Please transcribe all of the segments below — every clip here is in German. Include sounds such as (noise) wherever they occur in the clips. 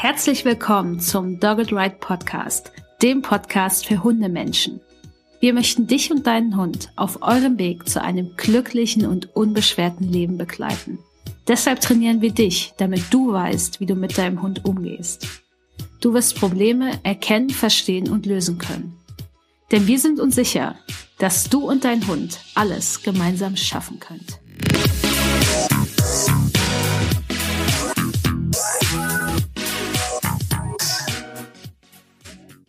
Herzlich willkommen zum Dogged Ride Podcast, dem Podcast für Hundemenschen. Wir möchten dich und deinen Hund auf eurem Weg zu einem glücklichen und unbeschwerten Leben begleiten. Deshalb trainieren wir dich, damit du weißt, wie du mit deinem Hund umgehst. Du wirst Probleme erkennen, verstehen und lösen können. Denn wir sind uns sicher, dass du und dein Hund alles gemeinsam schaffen könnt.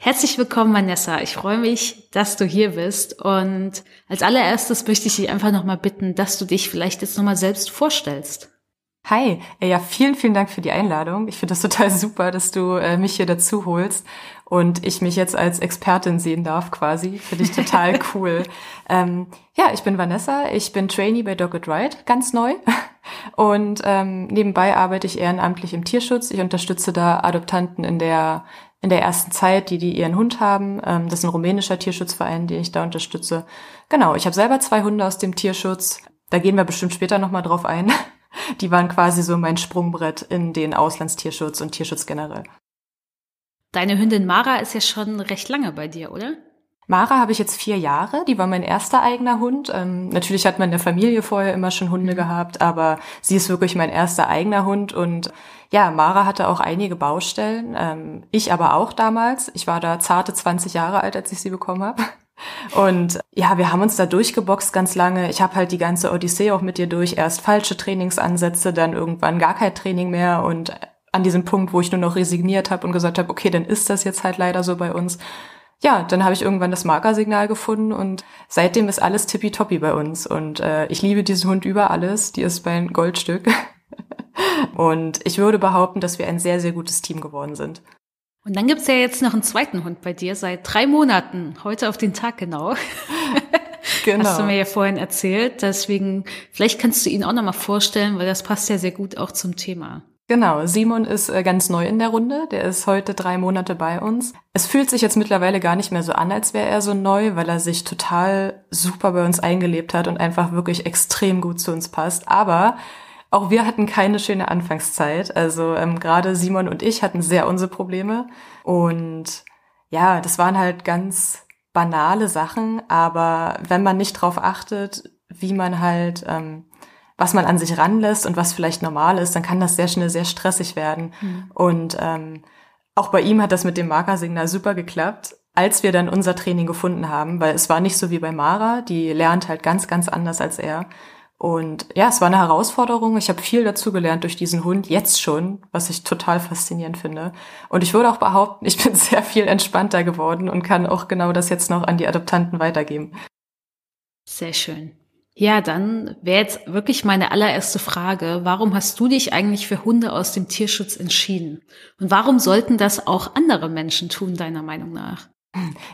Herzlich willkommen, Vanessa. Ich freue mich, dass du hier bist. Und als allererstes möchte ich dich einfach nochmal bitten, dass du dich vielleicht jetzt nochmal selbst vorstellst. Hi, ja, vielen, vielen Dank für die Einladung. Ich finde das total super, dass du äh, mich hier dazu holst und ich mich jetzt als Expertin sehen darf quasi. Finde ich total (laughs) cool. ähm, ja, ich bin Vanessa, ich bin Trainee bei Dogged Ride, ganz neu. Und ähm, nebenbei arbeite ich ehrenamtlich im Tierschutz. Ich unterstütze da Adoptanten in der in der ersten Zeit, die die ihren Hund haben. Ähm, das ist ein rumänischer Tierschutzverein, den ich da unterstütze. Genau, ich habe selber zwei Hunde aus dem Tierschutz. Da gehen wir bestimmt später nochmal drauf ein. (laughs) Die waren quasi so mein Sprungbrett in den Auslandstierschutz und Tierschutz generell. Deine Hündin Mara ist ja schon recht lange bei dir, oder? Mara habe ich jetzt vier Jahre, die war mein erster eigener Hund. Ähm, natürlich hat man in der Familie vorher immer schon Hunde mhm. gehabt, aber sie ist wirklich mein erster eigener Hund und ja, Mara hatte auch einige Baustellen, ähm, ich aber auch damals. Ich war da zarte 20 Jahre alt, als ich sie bekommen habe. (laughs) Und ja, wir haben uns da durchgeboxt ganz lange. Ich habe halt die ganze Odyssee auch mit dir durch. Erst falsche Trainingsansätze, dann irgendwann gar kein Training mehr und an diesem Punkt, wo ich nur noch resigniert habe und gesagt habe, okay, dann ist das jetzt halt leider so bei uns. Ja, dann habe ich irgendwann das Markersignal gefunden und seitdem ist alles tippitoppi bei uns. Und äh, ich liebe diesen Hund über alles. Die ist mein Goldstück. (laughs) und ich würde behaupten, dass wir ein sehr, sehr gutes Team geworden sind. Und dann gibt's ja jetzt noch einen zweiten Hund bei dir seit drei Monaten, heute auf den Tag genau. (laughs) genau. Hast du mir ja vorhin erzählt. Deswegen, vielleicht kannst du ihn auch nochmal vorstellen, weil das passt ja sehr gut auch zum Thema. Genau, Simon ist äh, ganz neu in der Runde. Der ist heute drei Monate bei uns. Es fühlt sich jetzt mittlerweile gar nicht mehr so an, als wäre er so neu, weil er sich total super bei uns eingelebt hat und einfach wirklich extrem gut zu uns passt. Aber auch wir hatten keine schöne Anfangszeit. Also ähm, gerade Simon und ich hatten sehr unsere Probleme. Und ja, das waren halt ganz banale Sachen, aber wenn man nicht drauf achtet, wie man halt, ähm, was man an sich ranlässt und was vielleicht normal ist, dann kann das sehr schnell sehr stressig werden. Mhm. Und ähm, auch bei ihm hat das mit dem Markersignal super geklappt, als wir dann unser Training gefunden haben, weil es war nicht so wie bei Mara, die lernt halt ganz, ganz anders als er. Und ja, es war eine Herausforderung. Ich habe viel dazu gelernt durch diesen Hund, jetzt schon, was ich total faszinierend finde. Und ich würde auch behaupten, ich bin (laughs) sehr viel entspannter geworden und kann auch genau das jetzt noch an die Adoptanten weitergeben. Sehr schön. Ja, dann wäre jetzt wirklich meine allererste Frage, warum hast du dich eigentlich für Hunde aus dem Tierschutz entschieden? Und warum sollten das auch andere Menschen tun, deiner Meinung nach?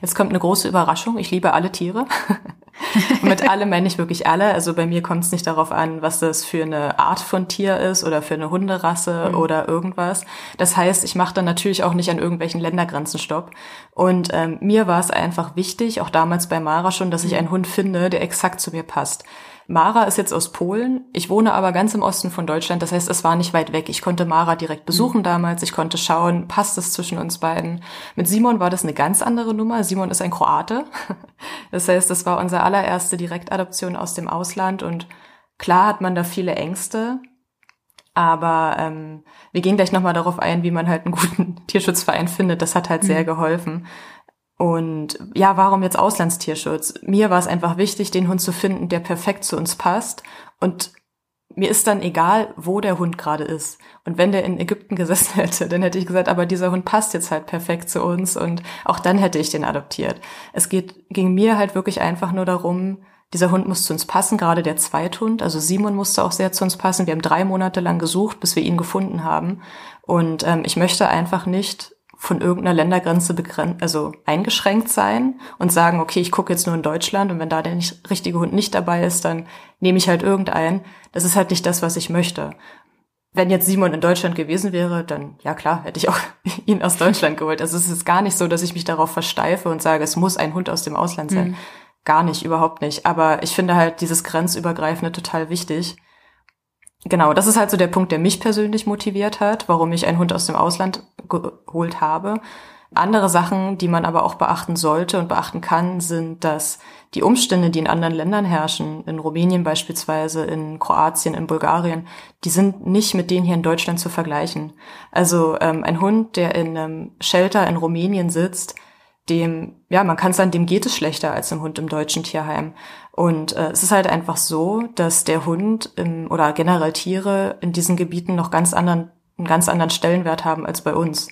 Jetzt kommt eine große Überraschung. Ich liebe alle Tiere. (laughs) (laughs) mit alle meine ich wirklich alle. Also bei mir kommt es nicht darauf an, was das für eine Art von Tier ist oder für eine Hunderasse mhm. oder irgendwas. Das heißt, ich mache dann natürlich auch nicht an irgendwelchen Ländergrenzen Stopp. Und ähm, mir war es einfach wichtig, auch damals bei Mara schon, dass ich mhm. einen Hund finde, der exakt zu mir passt. Mara ist jetzt aus Polen. Ich wohne aber ganz im Osten von Deutschland. Das heißt, es war nicht weit weg. Ich konnte Mara direkt besuchen mhm. damals. Ich konnte schauen, passt es zwischen uns beiden. Mit Simon war das eine ganz andere Nummer. Simon ist ein Kroate. (laughs) Das heißt, das war unsere allererste Direktadoption aus dem Ausland. Und klar hat man da viele Ängste. Aber ähm, wir gehen gleich nochmal darauf ein, wie man halt einen guten (laughs) Tierschutzverein findet. Das hat halt mhm. sehr geholfen. Und ja, warum jetzt Auslandstierschutz? Mir war es einfach wichtig, den Hund zu finden, der perfekt zu uns passt. Und mir ist dann egal, wo der Hund gerade ist. Und wenn der in Ägypten (laughs) gesessen hätte, dann hätte ich gesagt, aber dieser Hund passt jetzt halt perfekt zu uns und auch dann hätte ich den adoptiert. Es geht, ging mir halt wirklich einfach nur darum, dieser Hund muss zu uns passen, gerade der Zweithund. Also Simon musste auch sehr zu uns passen. Wir haben drei Monate lang gesucht, bis wir ihn gefunden haben. Und ähm, ich möchte einfach nicht von irgendeiner Ländergrenze begrenzt, also eingeschränkt sein und sagen, okay, ich gucke jetzt nur in Deutschland und wenn da der nicht, richtige Hund nicht dabei ist, dann nehme ich halt irgendeinen. Das ist halt nicht das, was ich möchte. Wenn jetzt Simon in Deutschland gewesen wäre, dann ja klar, hätte ich auch (laughs) ihn aus Deutschland geholt. Also es ist gar nicht so, dass ich mich darauf versteife und sage, es muss ein Hund aus dem Ausland sein. Mhm. Gar nicht, überhaupt nicht. Aber ich finde halt dieses Grenzübergreifende total wichtig genau, das ist halt so der Punkt, der mich persönlich motiviert hat, warum ich einen Hund aus dem Ausland geholt habe. Andere Sachen, die man aber auch beachten sollte und beachten kann, sind, dass die Umstände, die in anderen Ländern herrschen, in Rumänien beispielsweise, in Kroatien, in Bulgarien, die sind nicht mit denen hier in Deutschland zu vergleichen. Also ähm, ein Hund, der in einem Shelter in Rumänien sitzt, dem, ja, man kann sagen, dem geht es schlechter als einem Hund im deutschen Tierheim. Und äh, es ist halt einfach so, dass der Hund im, oder generell Tiere in diesen Gebieten noch ganz anderen, einen ganz anderen Stellenwert haben als bei uns.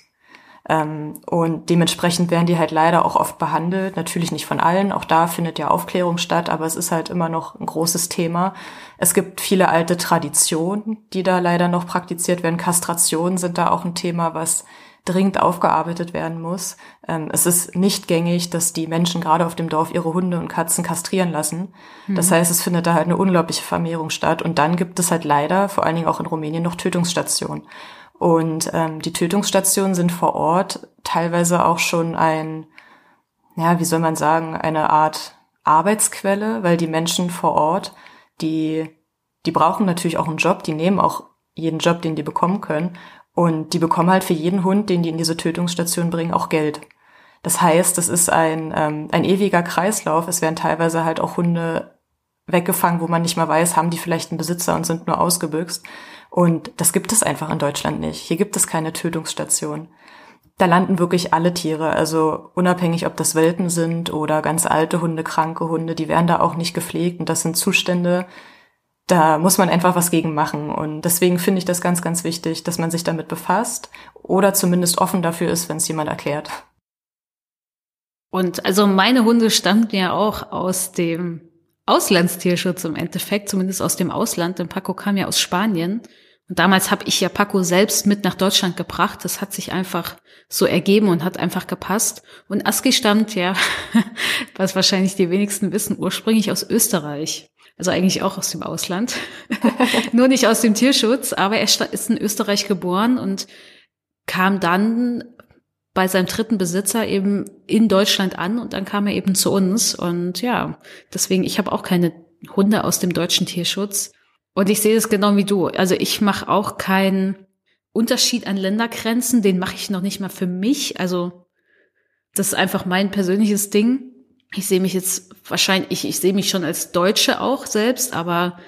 Ähm, und dementsprechend werden die halt leider auch oft behandelt. Natürlich nicht von allen. Auch da findet ja Aufklärung statt, aber es ist halt immer noch ein großes Thema. Es gibt viele alte Traditionen, die da leider noch praktiziert werden. Kastrationen sind da auch ein Thema, was dringend aufgearbeitet werden muss. Ähm, es ist nicht gängig, dass die Menschen gerade auf dem Dorf ihre Hunde und Katzen kastrieren lassen. Mhm. Das heißt, es findet da halt eine unglaubliche Vermehrung statt. Und dann gibt es halt leider, vor allen Dingen auch in Rumänien, noch Tötungsstationen. Und ähm, die Tötungsstationen sind vor Ort teilweise auch schon ein, ja, wie soll man sagen, eine Art Arbeitsquelle, weil die Menschen vor Ort, die, die brauchen natürlich auch einen Job, die nehmen auch jeden Job, den die bekommen können. Und die bekommen halt für jeden Hund, den die in diese Tötungsstation bringen, auch Geld. Das heißt, es ist ein, ähm, ein ewiger Kreislauf. Es werden teilweise halt auch Hunde weggefangen, wo man nicht mal weiß, haben die vielleicht einen Besitzer und sind nur ausgebüxt. Und das gibt es einfach in Deutschland nicht. Hier gibt es keine Tötungsstation. Da landen wirklich alle Tiere, also unabhängig, ob das Welpen sind oder ganz alte Hunde, kranke Hunde, die werden da auch nicht gepflegt. Und das sind Zustände, da muss man einfach was gegen machen. Und deswegen finde ich das ganz, ganz wichtig, dass man sich damit befasst oder zumindest offen dafür ist, wenn es jemand erklärt. Und also meine Hunde stammten ja auch aus dem Auslandstierschutz im Endeffekt, zumindest aus dem Ausland, denn Paco kam ja aus Spanien. Und damals habe ich ja Paco selbst mit nach Deutschland gebracht. Das hat sich einfach so ergeben und hat einfach gepasst. Und Aski stammt ja, (laughs) was wahrscheinlich die wenigsten wissen, ursprünglich aus Österreich also eigentlich auch aus dem Ausland, (laughs) nur nicht aus dem Tierschutz, aber er ist in Österreich geboren und kam dann bei seinem dritten Besitzer eben in Deutschland an und dann kam er eben zu uns. Und ja, deswegen ich habe auch keine Hunde aus dem deutschen Tierschutz. Und ich sehe es genau wie du. Also ich mache auch keinen Unterschied an Ländergrenzen, den mache ich noch nicht mal für mich. Also das ist einfach mein persönliches Ding ich sehe mich jetzt wahrscheinlich, ich, ich sehe mich schon als Deutsche auch selbst, aber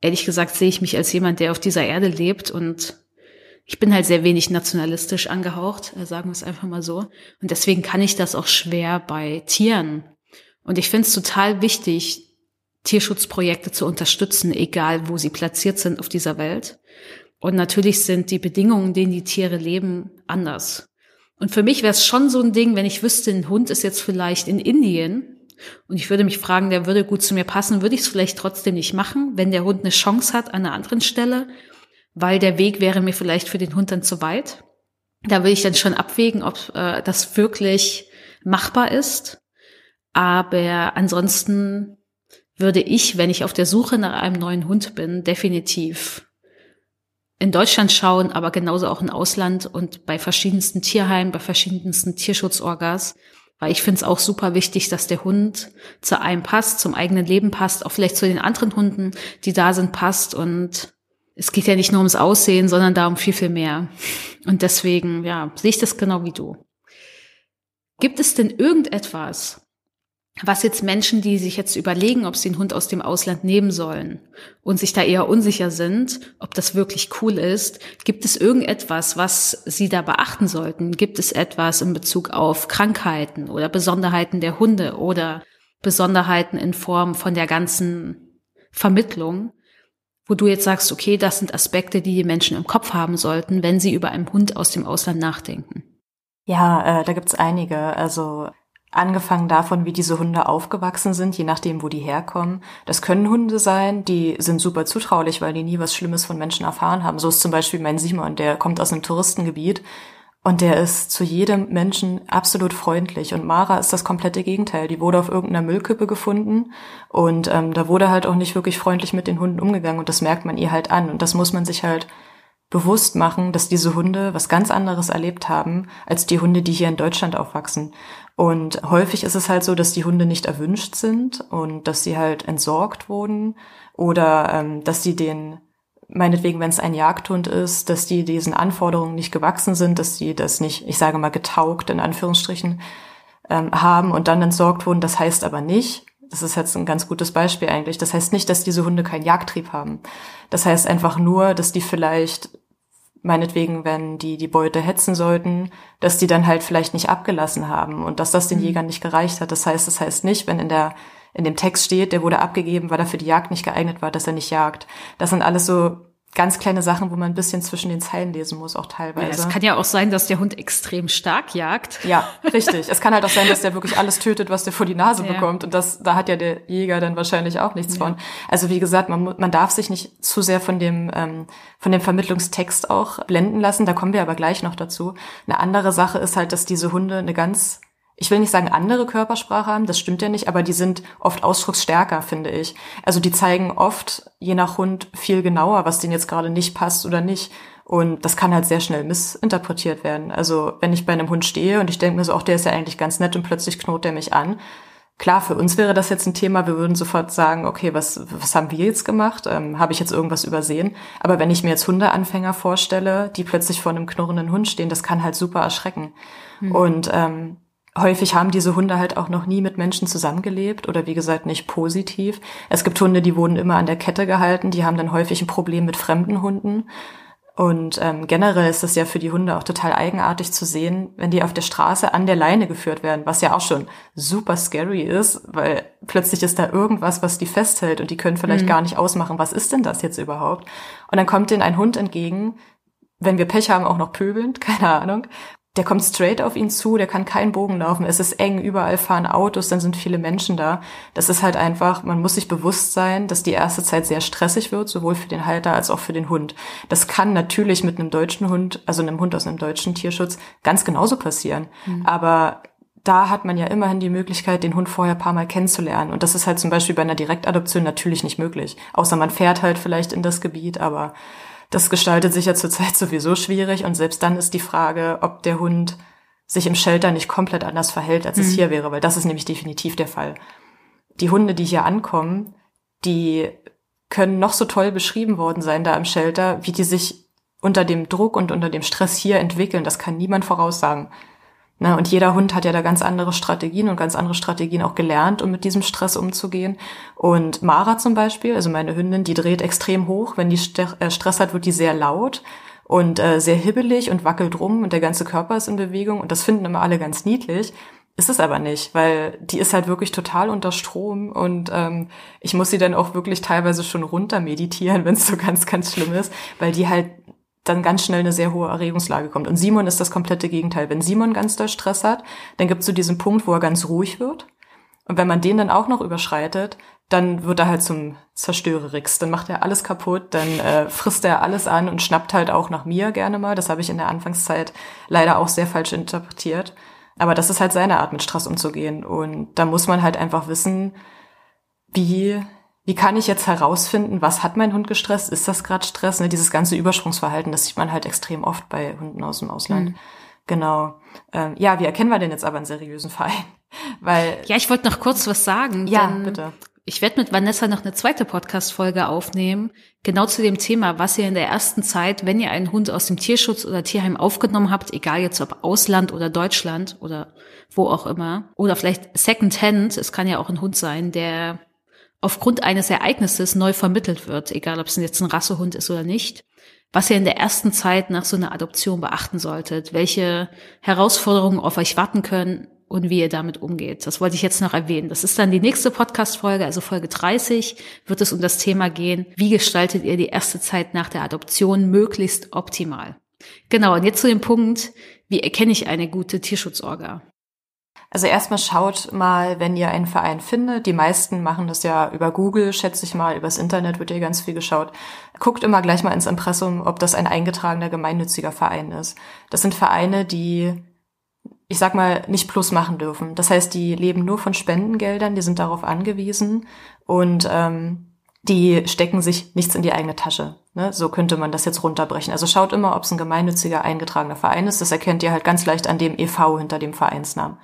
ehrlich gesagt sehe ich mich als jemand, der auf dieser Erde lebt und ich bin halt sehr wenig nationalistisch angehaucht, äh, sagen wir es einfach mal so. Und deswegen kann ich das auch schwer bei Tieren. Und ich finde es total wichtig, Tierschutzprojekte zu unterstützen, egal wo sie platziert sind auf dieser Welt. Und natürlich sind die Bedingungen, in denen die Tiere leben, anders. Und für mich wäre es schon so ein Ding, wenn ich wüsste, ein Hund ist jetzt vielleicht in Indien und ich würde mich fragen, der würde gut zu mir passen, würde ich es vielleicht trotzdem nicht machen, wenn der Hund eine Chance hat an einer anderen Stelle, weil der Weg wäre mir vielleicht für den Hund dann zu weit. Da will ich dann schon abwägen, ob äh, das wirklich machbar ist. Aber ansonsten würde ich, wenn ich auf der Suche nach einem neuen Hund bin, definitiv in Deutschland schauen, aber genauso auch im Ausland und bei verschiedensten Tierheimen, bei verschiedensten Tierschutzorgas. Weil ich finde es auch super wichtig, dass der Hund zu einem passt, zum eigenen Leben passt, auch vielleicht zu den anderen Hunden, die da sind, passt. Und es geht ja nicht nur ums Aussehen, sondern da um viel, viel mehr. Und deswegen, ja, sehe ich das genau wie du. Gibt es denn irgendetwas, was jetzt Menschen, die sich jetzt überlegen, ob sie einen Hund aus dem Ausland nehmen sollen und sich da eher unsicher sind, ob das wirklich cool ist, gibt es irgendetwas, was sie da beachten sollten? Gibt es etwas in Bezug auf Krankheiten oder Besonderheiten der Hunde oder Besonderheiten in Form von der ganzen Vermittlung, wo du jetzt sagst, okay, das sind Aspekte, die die Menschen im Kopf haben sollten, wenn sie über einen Hund aus dem Ausland nachdenken? Ja, äh, da gibt's einige. Also Angefangen davon, wie diese Hunde aufgewachsen sind, je nachdem, wo die herkommen. Das können Hunde sein, die sind super zutraulich, weil die nie was Schlimmes von Menschen erfahren haben. So ist zum Beispiel mein Simon, der kommt aus einem Touristengebiet und der ist zu jedem Menschen absolut freundlich. Und Mara ist das komplette Gegenteil. Die wurde auf irgendeiner Müllkippe gefunden und ähm, da wurde halt auch nicht wirklich freundlich mit den Hunden umgegangen und das merkt man ihr halt an. Und das muss man sich halt bewusst machen, dass diese Hunde was ganz anderes erlebt haben als die Hunde, die hier in Deutschland aufwachsen. Und häufig ist es halt so, dass die Hunde nicht erwünscht sind und dass sie halt entsorgt wurden oder ähm, dass sie den meinetwegen, wenn es ein Jagdhund ist, dass die diesen Anforderungen nicht gewachsen sind, dass die das nicht, ich sage mal, getaugt in Anführungsstrichen ähm, haben und dann entsorgt wurden. Das heißt aber nicht, das ist jetzt ein ganz gutes Beispiel eigentlich, das heißt nicht, dass diese Hunde keinen Jagdtrieb haben. Das heißt einfach nur, dass die vielleicht meinetwegen, wenn die die Beute hetzen sollten, dass die dann halt vielleicht nicht abgelassen haben und dass das den mhm. Jägern nicht gereicht hat. Das heißt, das heißt nicht, wenn in der in dem Text steht, der wurde abgegeben, weil er für die Jagd nicht geeignet war, dass er nicht jagt. Das sind alles so ganz kleine Sachen, wo man ein bisschen zwischen den Zeilen lesen muss, auch teilweise. Ja, es kann ja auch sein, dass der Hund extrem stark jagt. Ja, richtig. es kann halt auch sein, dass der wirklich alles tötet, was der vor die Nase ja. bekommt. Und das, da hat ja der Jäger dann wahrscheinlich auch nichts ja. von. Also wie gesagt, man, man darf sich nicht zu sehr von dem, ähm, von dem Vermittlungstext auch blenden lassen. Da kommen wir aber gleich noch dazu. Eine andere Sache ist halt, dass diese Hunde eine ganz ich will nicht sagen andere Körpersprache haben, das stimmt ja nicht, aber die sind oft ausdrucksstärker, finde ich. Also die zeigen oft, je nach Hund, viel genauer, was denen jetzt gerade nicht passt oder nicht. Und das kann halt sehr schnell missinterpretiert werden. Also wenn ich bei einem Hund stehe und ich denke mir so, auch der ist ja eigentlich ganz nett und plötzlich knurrt der mich an. Klar, für uns wäre das jetzt ein Thema, wir würden sofort sagen, okay, was, was haben wir jetzt gemacht? Ähm, Habe ich jetzt irgendwas übersehen? Aber wenn ich mir jetzt Hundeanfänger vorstelle, die plötzlich vor einem knurrenden Hund stehen, das kann halt super erschrecken. Mhm. Und ähm, häufig haben diese Hunde halt auch noch nie mit Menschen zusammengelebt oder wie gesagt nicht positiv. Es gibt Hunde, die wurden immer an der Kette gehalten, die haben dann häufig ein Problem mit fremden Hunden. Und ähm, generell ist das ja für die Hunde auch total eigenartig zu sehen, wenn die auf der Straße an der Leine geführt werden, was ja auch schon super scary ist, weil plötzlich ist da irgendwas, was die festhält und die können vielleicht mhm. gar nicht ausmachen, was ist denn das jetzt überhaupt? Und dann kommt denen ein Hund entgegen, wenn wir Pech haben, auch noch pöbelnd, (laughs) keine Ahnung, der kommt straight auf ihn zu, der kann keinen Bogen laufen, es ist eng, überall fahren Autos, dann sind viele Menschen da. Das ist halt einfach, man muss sich bewusst sein, dass die erste Zeit sehr stressig wird, sowohl für den Halter als auch für den Hund. Das kann natürlich mit einem deutschen Hund, also einem Hund aus einem deutschen Tierschutz, ganz genauso passieren. Mhm. Aber da hat man ja immerhin die Möglichkeit, den Hund vorher paar Mal kennenzulernen. Und das ist halt zum Beispiel bei einer Direktadoption natürlich nicht möglich. Außer man fährt halt vielleicht in das Gebiet, aber das gestaltet sich ja zurzeit (laughs) sowieso schwierig und selbst dann ist die Frage, ob der Hund sich im Shelter nicht komplett anders verhält, als mhm. es hier wäre, weil das ist nämlich definitiv der Fall. Die Hunde, die hier ankommen, die können noch so toll beschrieben worden sein da im Shelter, wie die sich unter dem Druck und unter dem Stress hier entwickeln. Das kann niemand voraussagen. Ne, und jeder Hund hat ja da ganz andere Strategien und ganz andere Strategien auch gelernt, um mit diesem Stress umzugehen. Und Mara zum Beispiel, also meine Hündin, die dreht extrem hoch. Wenn die äh, Stress hat, wird die sehr laut und äh, sehr hibbelig und wackelt rum und der ganze Körper ist in Bewegung. Und das finden immer alle ganz niedlich. Ist es aber nicht, weil die ist halt wirklich total unter Strom und ähm, ich muss sie dann auch wirklich teilweise schon runter meditieren, (laughs) wenn es so ganz, ganz schlimm ist, weil die halt dann ganz schnell eine sehr hohe Erregungslage kommt. Und Simon ist das komplette Gegenteil. Wenn Simon ganz doll Stress hat, dann gibt es so diesen Punkt, wo er ganz ruhig wird. Und wenn man den dann auch noch überschreitet, dann wird er halt zum Zerstörerix. Dann macht er alles kaputt, dann äh, frisst er alles an und schnappt halt auch nach mir gerne mal. Das habe ich in der Anfangszeit leider auch sehr falsch interpretiert. Aber das ist halt seine Art, mit Stress umzugehen. Und da muss man halt einfach wissen, wie wie kann ich jetzt herausfinden, was hat mein Hund gestresst? Ist das gerade Stress? Ne? Dieses ganze Übersprungsverhalten, das sieht man halt extrem oft bei Hunden aus dem Ausland. Mhm. Genau. Ähm, ja, wie erkennen wir denn jetzt aber einen seriösen Verein? (laughs) Weil ja, ich wollte noch kurz was sagen. Ja, bitte. Ich werde mit Vanessa noch eine zweite Podcast-Folge aufnehmen, genau zu dem Thema, was ihr in der ersten Zeit, wenn ihr einen Hund aus dem Tierschutz oder Tierheim aufgenommen habt, egal jetzt ob Ausland oder Deutschland oder wo auch immer, oder vielleicht Secondhand, es kann ja auch ein Hund sein, der aufgrund eines Ereignisses neu vermittelt wird, egal ob es jetzt ein Rassehund ist oder nicht, was ihr in der ersten Zeit nach so einer Adoption beachten solltet, welche Herausforderungen auf euch warten können und wie ihr damit umgeht. Das wollte ich jetzt noch erwähnen. Das ist dann die nächste Podcast-Folge, also Folge 30, wird es um das Thema gehen, wie gestaltet ihr die erste Zeit nach der Adoption möglichst optimal. Genau, und jetzt zu dem Punkt, wie erkenne ich eine gute Tierschutzorga? Also erstmal schaut mal, wenn ihr einen Verein findet. Die meisten machen das ja über Google, schätze ich mal. Übers Internet wird ja ganz viel geschaut. Guckt immer gleich mal ins Impressum, ob das ein eingetragener gemeinnütziger Verein ist. Das sind Vereine, die, ich sag mal, nicht plus machen dürfen. Das heißt, die leben nur von Spendengeldern, die sind darauf angewiesen und ähm, die stecken sich nichts in die eigene Tasche. Ne? So könnte man das jetzt runterbrechen. Also schaut immer, ob es ein gemeinnütziger eingetragener Verein ist. Das erkennt ihr halt ganz leicht an dem EV hinter dem Vereinsnamen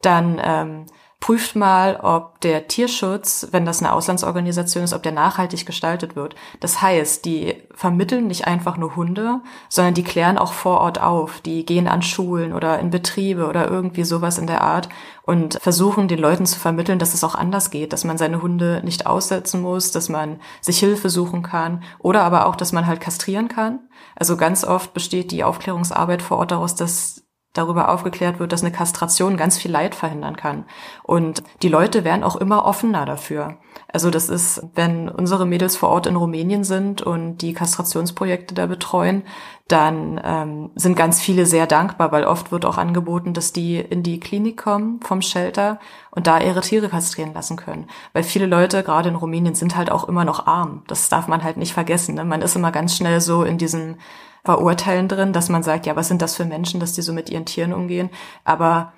dann ähm, prüft mal, ob der Tierschutz, wenn das eine Auslandsorganisation ist, ob der nachhaltig gestaltet wird. Das heißt, die vermitteln nicht einfach nur Hunde, sondern die klären auch vor Ort auf. Die gehen an Schulen oder in Betriebe oder irgendwie sowas in der Art und versuchen den Leuten zu vermitteln, dass es auch anders geht, dass man seine Hunde nicht aussetzen muss, dass man sich Hilfe suchen kann oder aber auch, dass man halt kastrieren kann. Also ganz oft besteht die Aufklärungsarbeit vor Ort daraus, dass darüber aufgeklärt wird, dass eine Kastration ganz viel Leid verhindern kann. Und die Leute werden auch immer offener dafür. Also das ist, wenn unsere Mädels vor Ort in Rumänien sind und die Kastrationsprojekte da betreuen, dann ähm, sind ganz viele sehr dankbar, weil oft wird auch angeboten, dass die in die Klinik kommen vom Shelter und da ihre Tiere kastrieren lassen können. Weil viele Leute, gerade in Rumänien, sind halt auch immer noch arm. Das darf man halt nicht vergessen. Ne? Man ist immer ganz schnell so in diesem Verurteilen drin, dass man sagt, ja, was sind das für Menschen, dass die so mit ihren Tieren umgehen. Aber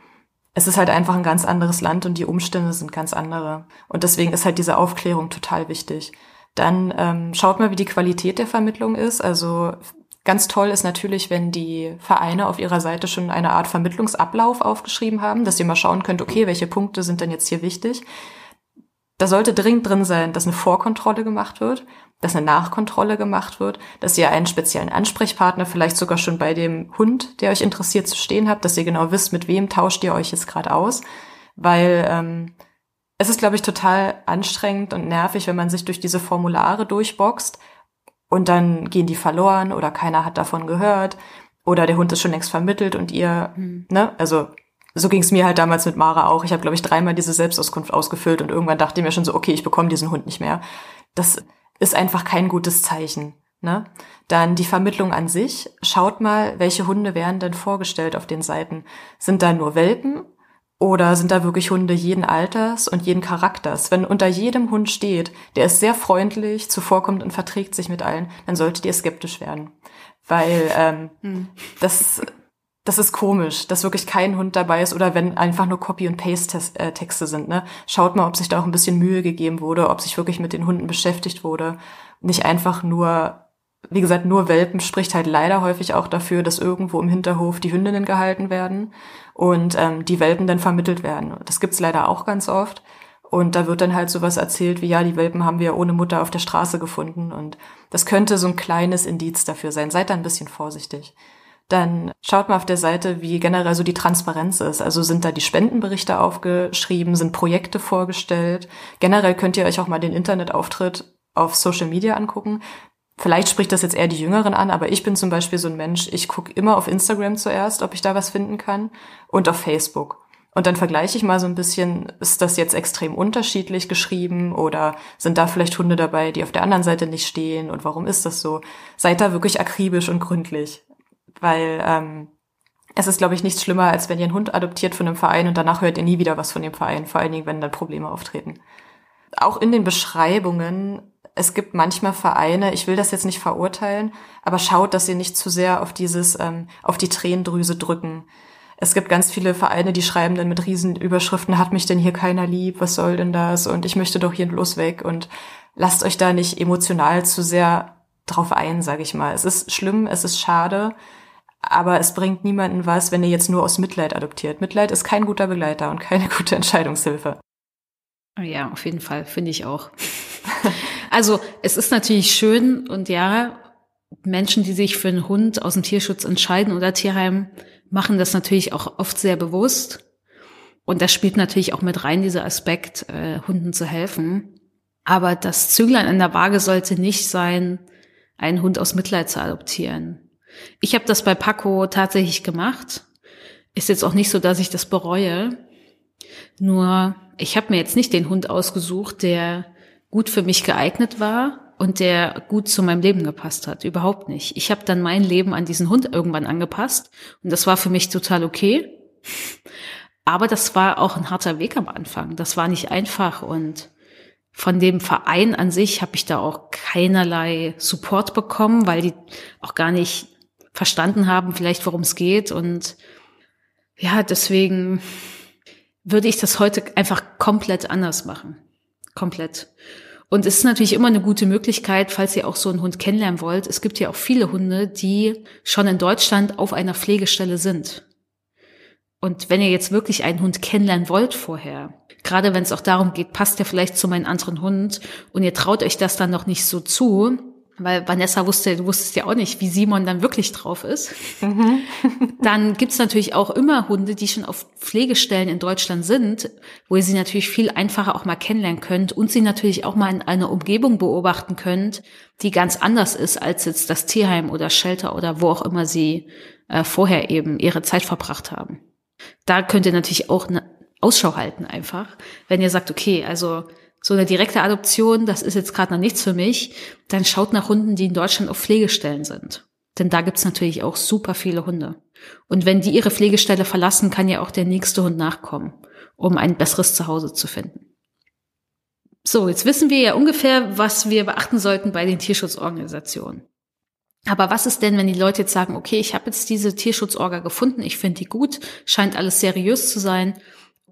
es ist halt einfach ein ganz anderes Land und die Umstände sind ganz andere. Und deswegen ist halt diese Aufklärung total wichtig. Dann ähm, schaut mal, wie die Qualität der Vermittlung ist. Also ganz toll ist natürlich, wenn die Vereine auf ihrer Seite schon eine Art Vermittlungsablauf aufgeschrieben haben, dass ihr mal schauen könnt, okay, welche Punkte sind denn jetzt hier wichtig. Da sollte dringend drin sein, dass eine Vorkontrolle gemacht wird dass eine Nachkontrolle gemacht wird, dass ihr einen speziellen Ansprechpartner vielleicht sogar schon bei dem Hund, der euch interessiert, zu stehen habt, dass ihr genau wisst, mit wem tauscht ihr euch jetzt gerade aus, weil ähm, es ist, glaube ich, total anstrengend und nervig, wenn man sich durch diese Formulare durchboxt und dann gehen die verloren oder keiner hat davon gehört oder der Hund ist schon längst vermittelt und ihr, mhm. ne, also so ging es mir halt damals mit Mara auch. Ich habe, glaube ich, dreimal diese Selbstauskunft ausgefüllt und irgendwann dachte ich mir schon so, okay, ich bekomme diesen Hund nicht mehr. Das ist einfach kein gutes Zeichen. Ne? Dann die Vermittlung an sich. Schaut mal, welche Hunde werden denn vorgestellt auf den Seiten. Sind da nur Welpen oder sind da wirklich Hunde jeden Alters und jeden Charakters? Wenn unter jedem Hund steht, der ist sehr freundlich, zuvorkommt und verträgt sich mit allen, dann solltet ihr skeptisch werden. Weil ähm, hm. das das ist komisch, dass wirklich kein Hund dabei ist oder wenn einfach nur Copy- und Paste-Texte sind. Ne? Schaut mal, ob sich da auch ein bisschen Mühe gegeben wurde, ob sich wirklich mit den Hunden beschäftigt wurde. Nicht einfach nur, wie gesagt, nur Welpen spricht halt leider häufig auch dafür, dass irgendwo im Hinterhof die Hündinnen gehalten werden und ähm, die Welpen dann vermittelt werden. Das gibt's leider auch ganz oft. Und da wird dann halt sowas erzählt wie, ja, die Welpen haben wir ohne Mutter auf der Straße gefunden. Und das könnte so ein kleines Indiz dafür sein. Seid da ein bisschen vorsichtig dann schaut mal auf der Seite, wie generell so die Transparenz ist. Also sind da die Spendenberichte aufgeschrieben, sind Projekte vorgestellt. Generell könnt ihr euch auch mal den Internetauftritt auf Social Media angucken. Vielleicht spricht das jetzt eher die Jüngeren an, aber ich bin zum Beispiel so ein Mensch, ich gucke immer auf Instagram zuerst, ob ich da was finden kann und auf Facebook. Und dann vergleiche ich mal so ein bisschen, ist das jetzt extrem unterschiedlich geschrieben oder sind da vielleicht Hunde dabei, die auf der anderen Seite nicht stehen und warum ist das so? Seid da wirklich akribisch und gründlich weil ähm, es ist, glaube ich, nichts schlimmer, als wenn ihr einen Hund adoptiert von einem Verein und danach hört ihr nie wieder was von dem Verein, vor allen Dingen, wenn dann Probleme auftreten. Auch in den Beschreibungen, es gibt manchmal Vereine, ich will das jetzt nicht verurteilen, aber schaut, dass ihr nicht zu sehr auf dieses, ähm, auf die Tränendrüse drücken. Es gibt ganz viele Vereine, die schreiben dann mit Riesenüberschriften, hat mich denn hier keiner lieb, was soll denn das? Und ich möchte doch hier bloß weg und lasst euch da nicht emotional zu sehr drauf ein, sage ich mal. Es ist schlimm, es ist schade, aber es bringt niemanden was, wenn ihr jetzt nur aus Mitleid adoptiert. Mitleid ist kein guter Begleiter und keine (laughs) gute Entscheidungshilfe. Ja, auf jeden Fall, finde ich auch. also es ist natürlich schön und ja, Menschen, die sich für einen Hund aus dem Tierschutz entscheiden oder Tierheim, machen das natürlich auch oft sehr bewusst. Und das spielt natürlich auch mit rein, dieser Aspekt, äh, Hunden zu helfen. Aber das Züglein an der Waage sollte nicht sein, einen Hund aus Mitleid zu adoptieren. Ich habe das bei Paco tatsächlich gemacht. Ist jetzt auch nicht so, dass ich das bereue. Nur ich habe mir jetzt nicht den Hund ausgesucht, der gut für mich geeignet war und der gut zu meinem Leben gepasst hat. Überhaupt nicht. Ich habe dann mein Leben an diesen Hund irgendwann angepasst und das war für mich total okay. Aber das war auch ein harter Weg am Anfang. Das war nicht einfach und von dem Verein an sich habe ich da auch keinerlei Support bekommen, weil die auch gar nicht verstanden haben, vielleicht worum es geht. Und ja, deswegen würde ich das heute einfach komplett anders machen. Komplett. Und es ist natürlich immer eine gute Möglichkeit, falls ihr auch so einen Hund kennenlernen wollt. Es gibt ja auch viele Hunde, die schon in Deutschland auf einer Pflegestelle sind. Und wenn ihr jetzt wirklich einen Hund kennenlernen wollt vorher, gerade wenn es auch darum geht, passt der vielleicht zu meinem anderen Hund und ihr traut euch das dann noch nicht so zu, weil Vanessa wusste, du wusstest ja auch nicht, wie Simon dann wirklich drauf ist. Mhm. (laughs) dann gibt's natürlich auch immer Hunde, die schon auf Pflegestellen in Deutschland sind, wo ihr sie natürlich viel einfacher auch mal kennenlernen könnt und sie natürlich auch mal in einer Umgebung beobachten könnt, die ganz anders ist als jetzt das Tierheim oder Shelter oder wo auch immer sie äh, vorher eben ihre Zeit verbracht haben. Da könnt ihr natürlich auch eine Ausschau halten einfach, wenn ihr sagt, okay, also so eine direkte Adoption, das ist jetzt gerade noch nichts für mich, dann schaut nach Hunden, die in Deutschland auf Pflegestellen sind. Denn da gibt's natürlich auch super viele Hunde. Und wenn die ihre Pflegestelle verlassen, kann ja auch der nächste Hund nachkommen, um ein besseres Zuhause zu finden. So, jetzt wissen wir ja ungefähr, was wir beachten sollten bei den Tierschutzorganisationen. Aber was ist denn, wenn die Leute jetzt sagen, okay, ich habe jetzt diese Tierschutzorga gefunden, ich finde die gut, scheint alles seriös zu sein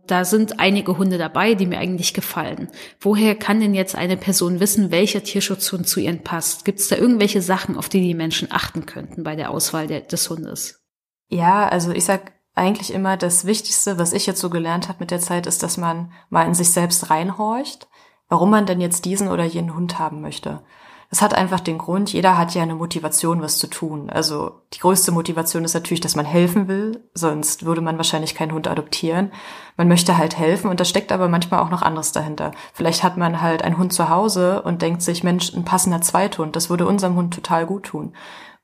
da sind einige Hunde dabei, die mir eigentlich gefallen. Woher kann denn jetzt eine Person wissen, welcher Tierschutzhund zu ihnen passt? Gibt es da irgendwelche Sachen, auf die die Menschen achten könnten bei der Auswahl der, des Hundes? Ja, also ich sag eigentlich immer, das Wichtigste, was ich jetzt so gelernt habe mit der Zeit, ist, dass man mal in sich selbst reinhorcht, warum man denn jetzt diesen oder jenen Hund haben möchte. Es hat einfach den Grund, jeder hat ja eine Motivation, was zu tun. Also die größte Motivation ist natürlich, dass man helfen will, sonst würde man wahrscheinlich keinen Hund adoptieren. Man möchte halt helfen und da steckt aber manchmal auch noch anderes dahinter. Vielleicht hat man halt einen Hund zu Hause und denkt sich, Mensch, ein passender Zweithund, das würde unserem Hund total gut tun.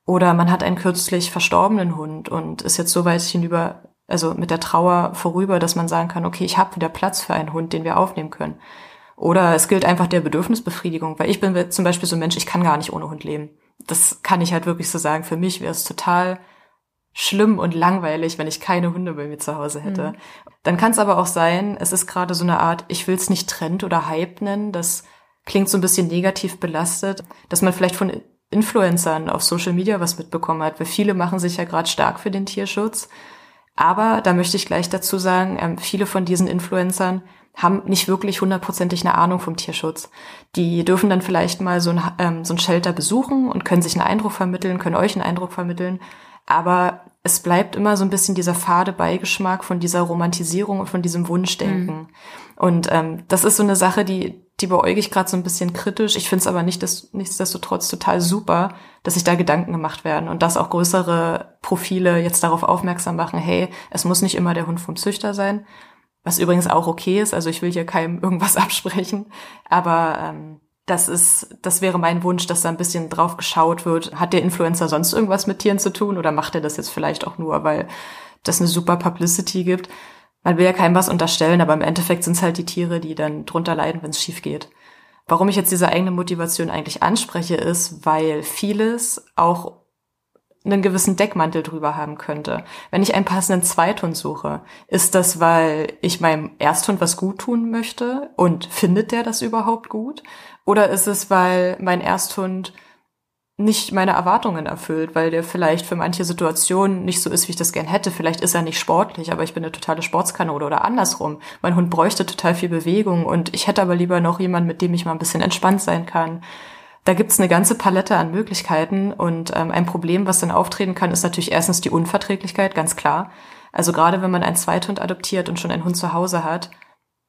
Oder man hat einen kürzlich verstorbenen Hund und ist jetzt so weit hinüber, also mit der Trauer vorüber, dass man sagen kann, okay, ich habe wieder Platz für einen Hund, den wir aufnehmen können. Oder es gilt einfach der Bedürfnisbefriedigung, weil ich bin zum Beispiel so ein Mensch, ich kann gar nicht ohne Hund leben. Das kann ich halt wirklich so sagen. Für mich wäre es total schlimm und langweilig, wenn ich keine Hunde bei mir zu Hause hätte. Mhm. Dann kann es aber auch sein, es ist gerade so eine Art, ich will es nicht Trend oder Hype nennen, das klingt so ein bisschen negativ belastet, dass man vielleicht von Influencern auf Social Media was mitbekommen hat, weil viele machen sich ja gerade stark für den Tierschutz. Aber da möchte ich gleich dazu sagen, ähm, viele von diesen Influencern haben nicht wirklich hundertprozentig eine Ahnung vom Tierschutz. Die dürfen dann vielleicht mal so ein, ähm, so ein Shelter besuchen und können sich einen Eindruck vermitteln, können euch einen Eindruck vermitteln. Aber es bleibt immer so ein bisschen dieser fade Beigeschmack von dieser Romantisierung und von diesem Wunschdenken. Mhm. Und ähm, das ist so eine Sache, die, die beäuge ich gerade so ein bisschen kritisch. Ich finde es aber nicht, dass, nichtsdestotrotz total super, dass sich da Gedanken gemacht werden und dass auch größere Profile jetzt darauf aufmerksam machen, hey, es muss nicht immer der Hund vom Züchter sein, was übrigens auch okay ist. Also ich will hier keinem irgendwas (laughs) absprechen. Aber ähm, das ist, das wäre mein Wunsch, dass da ein bisschen drauf geschaut wird. Hat der Influencer sonst irgendwas mit Tieren zu tun oder macht er das jetzt vielleicht auch nur, weil das eine super Publicity gibt? Man will ja keinem was unterstellen, aber im Endeffekt sind es halt die Tiere, die dann drunter leiden, wenn es schief geht. Warum ich jetzt diese eigene Motivation eigentlich anspreche, ist, weil vieles auch einen gewissen Deckmantel drüber haben könnte. Wenn ich einen passenden Zweithund suche, ist das, weil ich meinem Ersthund was gut tun möchte und findet der das überhaupt gut? Oder ist es, weil mein Ersthund nicht meine Erwartungen erfüllt, weil der vielleicht für manche Situationen nicht so ist, wie ich das gern hätte. Vielleicht ist er nicht sportlich, aber ich bin eine totale Sportskanone oder andersrum. Mein Hund bräuchte total viel Bewegung und ich hätte aber lieber noch jemanden, mit dem ich mal ein bisschen entspannt sein kann da gibt's eine ganze Palette an Möglichkeiten und ähm, ein Problem, was dann auftreten kann, ist natürlich erstens die Unverträglichkeit, ganz klar. Also gerade wenn man einen Zweithund adoptiert und schon einen Hund zu Hause hat,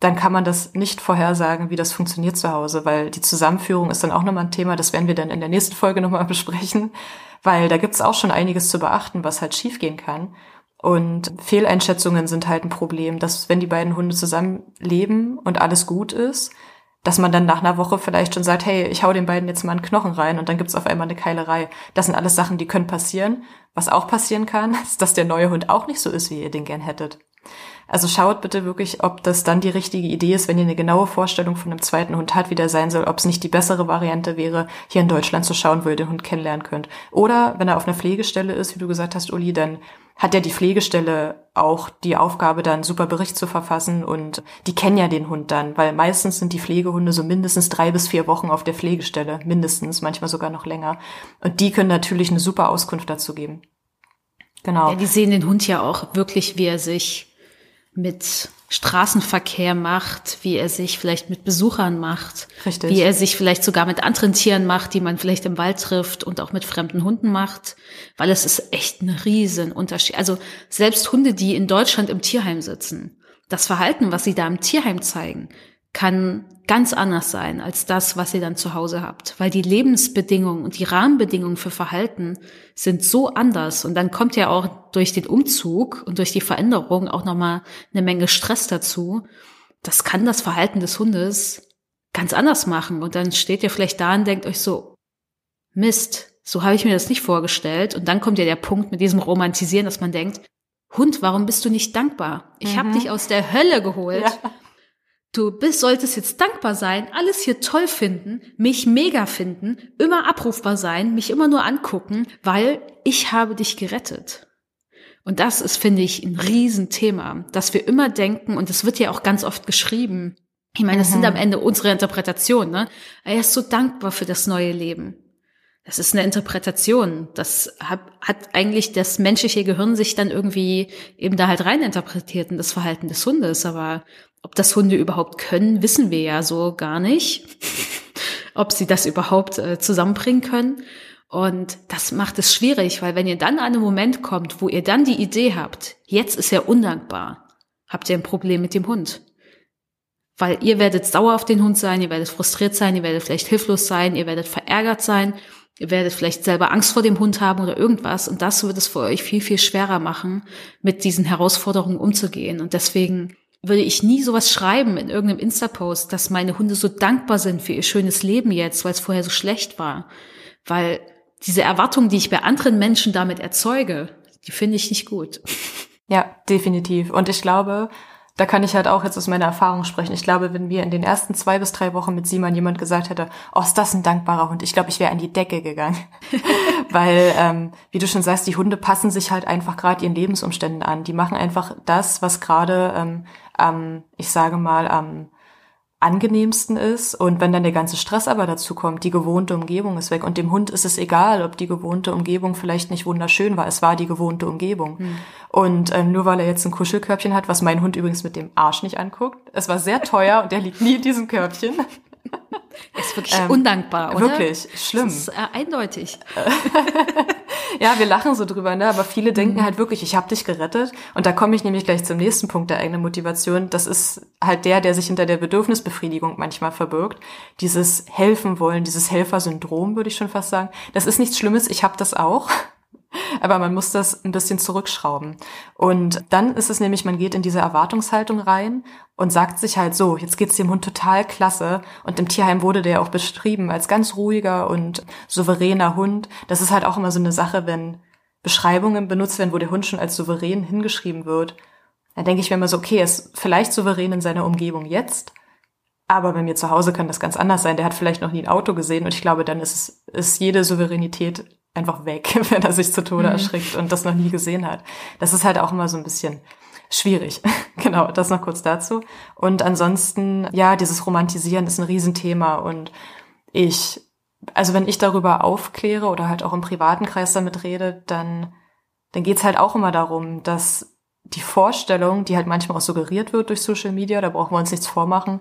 dann kann man das nicht vorhersagen, wie das funktioniert zu Hause, weil die Zusammenführung ist dann auch nochmal ein Thema, das werden wir dann in der nächsten Folge nochmal (laughs) besprechen, weil da gibt's auch schon einiges zu beachten, was halt schiefgehen kann. Und Fehleinschätzungen sind halt ein Problem, dass wenn die beiden Hunde zusammen leben und alles gut ist, dass man dann nach einer Woche vielleicht schon sagt, hey, ich hau den beiden jetzt mal einen Knochen rein und dann gibt's auf einmal eine Keilerei. Das sind alles Sachen, die können passieren. Was auch passieren kann, (laughs) ist, dass der neue Hund auch nicht so ist, wie ihr den gern hättet. Also schaut bitte wirklich, ob das dann die richtige Idee ist, wenn ihr eine genaue Vorstellung von einem zweiten Hund hat, wie der sein soll, ob es nicht die bessere Variante wäre, hier in Deutschland zu schauen, wo ihr den Hund kennenlernen könnt. Oder wenn er auf einer Pflegestelle ist, wie du gesagt hast, Uli, dann hat ja die Pflegestelle auch die Aufgabe, dann super Bericht zu verfassen und die kennen ja den Hund dann, weil meistens sind die Pflegehunde so mindestens drei bis vier Wochen auf der Pflegestelle, mindestens, manchmal sogar noch länger. Und die können natürlich eine super Auskunft dazu geben. Genau. Ja, die sehen den Hund ja auch wirklich, wie er sich mit Straßenverkehr macht, wie er sich vielleicht mit Besuchern macht, Richtig. wie er sich vielleicht sogar mit anderen Tieren macht, die man vielleicht im Wald trifft und auch mit fremden Hunden macht, weil es ist echt ein riesen Unterschied. Also selbst Hunde, die in Deutschland im Tierheim sitzen, das Verhalten, was sie da im Tierheim zeigen, kann ganz anders sein als das, was ihr dann zu Hause habt, weil die Lebensbedingungen und die Rahmenbedingungen für Verhalten sind so anders und dann kommt ja auch durch den Umzug und durch die Veränderung auch nochmal eine Menge Stress dazu. Das kann das Verhalten des Hundes ganz anders machen und dann steht ihr vielleicht da und denkt euch so, Mist, so habe ich mir das nicht vorgestellt und dann kommt ja der Punkt mit diesem Romantisieren, dass man denkt, Hund, warum bist du nicht dankbar? Ich mhm. habe dich aus der Hölle geholt. Ja Du bist, solltest jetzt dankbar sein, alles hier toll finden, mich mega finden, immer abrufbar sein, mich immer nur angucken, weil ich habe dich gerettet. Und das ist, finde ich, ein Riesenthema, dass wir immer denken, und es wird ja auch ganz oft geschrieben, ich meine, das mhm. sind am Ende unsere Interpretationen, ne? Er ist so dankbar für das neue Leben. Das ist eine Interpretation. Das hat, hat eigentlich das menschliche Gehirn sich dann irgendwie eben da halt rein interpretiert in das Verhalten des Hundes. Aber ob das Hunde überhaupt können, wissen wir ja so gar nicht. (laughs) ob sie das überhaupt äh, zusammenbringen können. Und das macht es schwierig, weil wenn ihr dann an einen Moment kommt, wo ihr dann die Idee habt, jetzt ist er undankbar, habt ihr ein Problem mit dem Hund. Weil ihr werdet sauer auf den Hund sein, ihr werdet frustriert sein, ihr werdet vielleicht hilflos sein, ihr werdet verärgert sein Ihr werdet vielleicht selber Angst vor dem Hund haben oder irgendwas und das wird es für euch viel, viel schwerer machen, mit diesen Herausforderungen umzugehen. Und deswegen würde ich nie sowas schreiben in irgendeinem Insta-Post, dass meine Hunde so dankbar sind für ihr schönes Leben jetzt, weil es vorher so schlecht war. Weil diese Erwartungen, die ich bei anderen Menschen damit erzeuge, die finde ich nicht gut. Ja, definitiv. Und ich glaube, da kann ich halt auch jetzt aus meiner Erfahrung sprechen. Ich glaube, wenn mir in den ersten zwei bis drei Wochen mit Simon jemand gesagt hätte, oh, ist das ein dankbarer Hund, ich glaube, ich wäre an die Decke gegangen. (laughs) Weil, ähm, wie du schon sagst, die Hunde passen sich halt einfach gerade ihren Lebensumständen an. Die machen einfach das, was gerade, ähm, ähm, ich sage mal, am angenehmsten ist. Und wenn dann der ganze Stress aber dazu kommt, die gewohnte Umgebung ist weg. Und dem Hund ist es egal, ob die gewohnte Umgebung vielleicht nicht wunderschön war. Es war die gewohnte Umgebung. Hm. Und ähm, nur weil er jetzt ein Kuschelkörbchen hat, was mein Hund übrigens mit dem Arsch nicht anguckt. Es war sehr teuer und der liegt nie in diesem Körbchen. Ist wirklich ähm, undankbar, oder? Wirklich, schlimm. Das ist äh, eindeutig. (laughs) ja, wir lachen so drüber, ne? aber viele denken mhm. halt wirklich, ich habe dich gerettet. Und da komme ich nämlich gleich zum nächsten Punkt der eigenen Motivation. Das ist halt der, der sich hinter der Bedürfnisbefriedigung manchmal verbirgt. Dieses Helfen wollen, dieses Helfersyndrom, würde ich schon fast sagen. Das ist nichts Schlimmes, ich habe das auch. Aber man muss das ein bisschen zurückschrauben. Und dann ist es nämlich, man geht in diese Erwartungshaltung rein und sagt sich halt so, jetzt geht's dem Hund total klasse. Und im Tierheim wurde der auch beschrieben als ganz ruhiger und souveräner Hund. Das ist halt auch immer so eine Sache, wenn Beschreibungen benutzt werden, wo der Hund schon als souverän hingeschrieben wird. Dann denke ich mir immer so, okay, er ist vielleicht souverän in seiner Umgebung jetzt, aber bei mir zu Hause kann das ganz anders sein. Der hat vielleicht noch nie ein Auto gesehen und ich glaube, dann ist ist jede Souveränität einfach weg, (laughs) wenn er sich zu Tode mhm. erschrickt und das noch nie gesehen hat. Das ist halt auch immer so ein bisschen schwierig. (laughs) genau, das noch kurz dazu. Und ansonsten, ja, dieses Romantisieren ist ein Riesenthema und ich, also wenn ich darüber aufkläre oder halt auch im privaten Kreis damit rede, dann, dann geht's halt auch immer darum, dass die Vorstellung, die halt manchmal auch suggeriert wird durch Social Media, da brauchen wir uns nichts vormachen,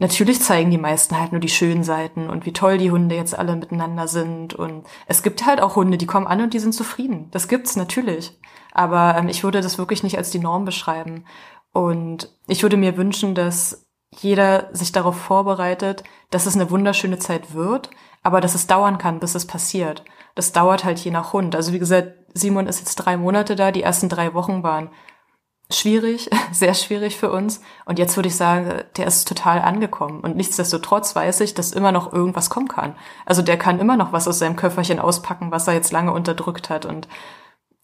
Natürlich zeigen die meisten halt nur die schönen Seiten und wie toll die Hunde jetzt alle miteinander sind. Und es gibt halt auch Hunde, die kommen an und die sind zufrieden. Das gibt's natürlich. Aber ähm, ich würde das wirklich nicht als die Norm beschreiben. Und ich würde mir wünschen, dass jeder sich darauf vorbereitet, dass es eine wunderschöne Zeit wird, aber dass es dauern kann, bis es passiert. Das dauert halt je nach Hund. Also wie gesagt, Simon ist jetzt drei Monate da, die ersten drei Wochen waren schwierig, (laughs) sehr schwierig für uns. Und jetzt würde ich sagen, der ist total angekommen. Und nichtsdestotrotz weiß ich, dass immer noch irgendwas kommen kann. Also der kann immer noch was aus seinem Köfferchen auspacken, was er jetzt lange unterdrückt hat. Und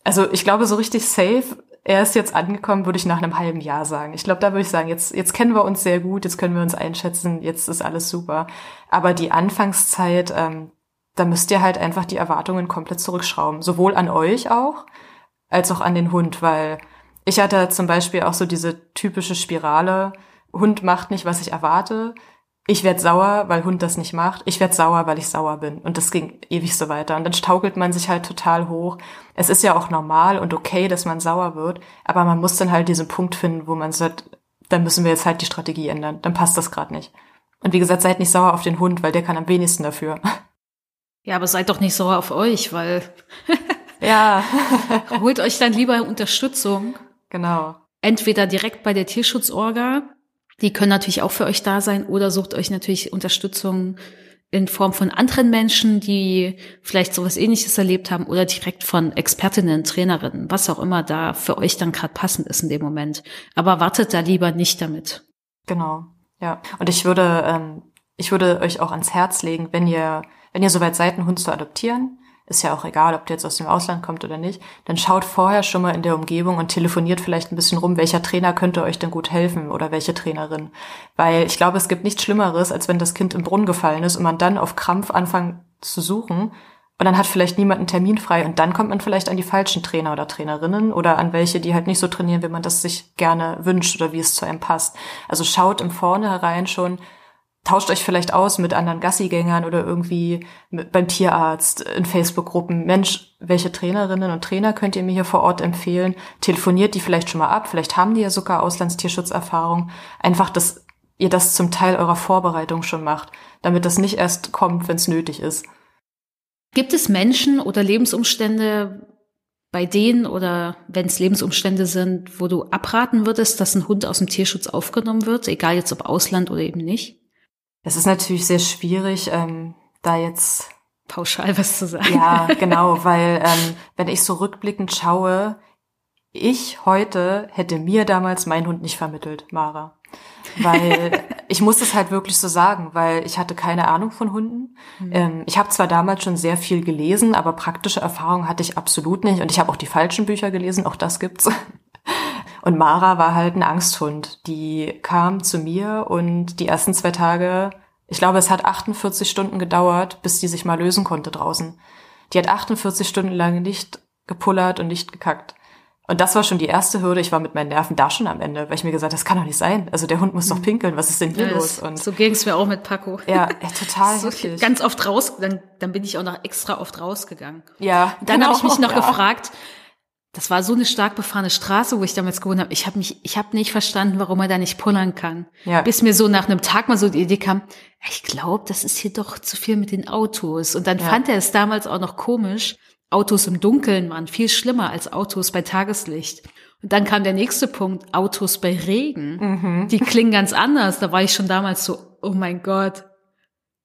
also ich glaube, so richtig safe, er ist jetzt angekommen, würde ich nach einem halben Jahr sagen. Ich glaube, da würde ich sagen, jetzt, jetzt kennen wir uns sehr gut, jetzt können wir uns einschätzen, jetzt ist alles super. Aber die Anfangszeit, ähm, da müsst ihr halt einfach die Erwartungen komplett zurückschrauben. Sowohl an euch auch, als auch an den Hund, weil ich hatte zum Beispiel auch so diese typische Spirale, Hund macht nicht, was ich erwarte. Ich werd sauer, weil Hund das nicht macht. Ich werd sauer, weil ich sauer bin. Und das ging ewig so weiter. Und dann staukelt man sich halt total hoch. Es ist ja auch normal und okay, dass man sauer wird. Aber man muss dann halt diesen Punkt finden, wo man sagt, dann müssen wir jetzt halt die Strategie ändern. Dann passt das gerade nicht. Und wie gesagt, seid nicht sauer auf den Hund, weil der kann am wenigsten dafür. Ja, aber seid doch nicht sauer auf euch, weil ja, (laughs) holt euch dann lieber Unterstützung. Genau. Entweder direkt bei der Tierschutzorga, die können natürlich auch für euch da sein, oder sucht euch natürlich Unterstützung in Form von anderen Menschen, die vielleicht sowas ähnliches erlebt haben, oder direkt von Expertinnen, Trainerinnen, was auch immer da für euch dann gerade passend ist in dem Moment. Aber wartet da lieber nicht damit. Genau. Ja. Und ich würde, ähm, ich würde euch auch ans Herz legen, wenn ihr, wenn ihr soweit seid, einen Hund zu adoptieren, ist ja auch egal, ob der jetzt aus dem Ausland kommt oder nicht, dann schaut vorher schon mal in der Umgebung und telefoniert vielleicht ein bisschen rum, welcher Trainer könnte euch denn gut helfen oder welche Trainerin. Weil ich glaube, es gibt nichts Schlimmeres, als wenn das Kind im Brunnen gefallen ist und man dann auf Krampf anfängt zu suchen und dann hat vielleicht niemand einen Termin frei und dann kommt man vielleicht an die falschen Trainer oder Trainerinnen oder an welche, die halt nicht so trainieren, wie man das sich gerne wünscht oder wie es zu einem passt. Also schaut im Vornherein schon, tauscht euch vielleicht aus mit anderen Gassigängern oder irgendwie beim Tierarzt in Facebook-Gruppen. Mensch, welche Trainerinnen und Trainer könnt ihr mir hier vor Ort empfehlen? Telefoniert die vielleicht schon mal ab. Vielleicht haben die ja sogar Auslandstierschutzerfahrung. Einfach, dass ihr das zum Teil eurer Vorbereitung schon macht, damit das nicht erst kommt, wenn es nötig ist. Gibt es Menschen oder Lebensumstände, bei denen oder wenn es Lebensumstände sind, wo du abraten würdest, dass ein Hund aus dem Tierschutz aufgenommen wird, egal jetzt ob Ausland oder eben nicht? Es ist natürlich sehr schwierig, ähm, da jetzt pauschal was zu sagen. Ja, (laughs) genau, weil ähm, wenn ich so rückblickend schaue, ich heute hätte mir damals meinen Hund nicht vermittelt, Mara. Weil (laughs) ich muss es halt wirklich so sagen, weil ich hatte keine Ahnung von Hunden. Mhm. Ähm, ich habe zwar damals schon sehr viel gelesen, aber praktische Erfahrung hatte ich absolut nicht. Und ich habe auch die falschen Bücher gelesen, auch das gibt's. Und Mara war halt ein Angsthund. Die kam zu mir und die ersten zwei Tage, ich glaube, es hat 48 Stunden gedauert, bis die sich mal lösen konnte draußen. Die hat 48 Stunden lang nicht gepullert und nicht gekackt. Und das war schon die erste Hürde. Ich war mit meinen Nerven da schon am Ende, weil ich mir gesagt habe, das kann doch nicht sein. Also der Hund muss doch hm. pinkeln. Was ist denn hier ja, los? Und so ging es mir auch mit Paco. Ja, (laughs) total. so ganz oft raus. Dann, dann bin ich auch noch extra oft rausgegegangen. Ja. Dann genau, habe ich mich noch ja. gefragt, das war so eine stark befahrene Straße, wo ich damals gewohnt habe. Ich habe mich, ich habe nicht verstanden, warum er da nicht pullern kann. Ja. Bis mir so nach einem Tag mal so die Idee kam, ich glaube, das ist hier doch zu viel mit den Autos. Und dann ja. fand er es damals auch noch komisch. Autos im Dunkeln waren viel schlimmer als Autos bei Tageslicht. Und dann kam der nächste Punkt, Autos bei Regen. Mhm. Die klingen ganz anders. Da war ich schon damals so, oh mein Gott,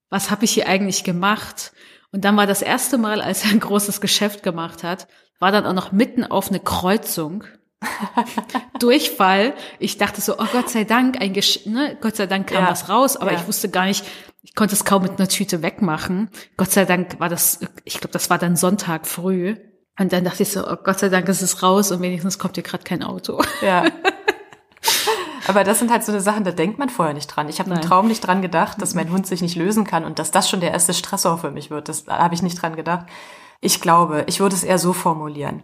was habe ich hier eigentlich gemacht? Und dann war das erste Mal, als er ein großes Geschäft gemacht hat, war dann auch noch mitten auf eine Kreuzung. (laughs) Durchfall. Ich dachte so, oh Gott sei Dank, ein Gesch ne? Gott sei Dank kam ja. was raus, aber ja. ich wusste gar nicht, ich konnte es kaum mit einer Tüte wegmachen. Gott sei Dank war das, ich glaube, das war dann Sonntag früh. Und dann dachte ich so, oh Gott sei Dank ist es raus und wenigstens kommt hier gerade kein Auto. Ja. (laughs) Aber das sind halt so eine Sachen, da denkt man vorher nicht dran. Ich habe im Traum nicht dran gedacht, dass mein Hund sich nicht lösen kann und dass das schon der erste Stressor für mich wird. Das habe ich nicht dran gedacht. Ich glaube, ich würde es eher so formulieren.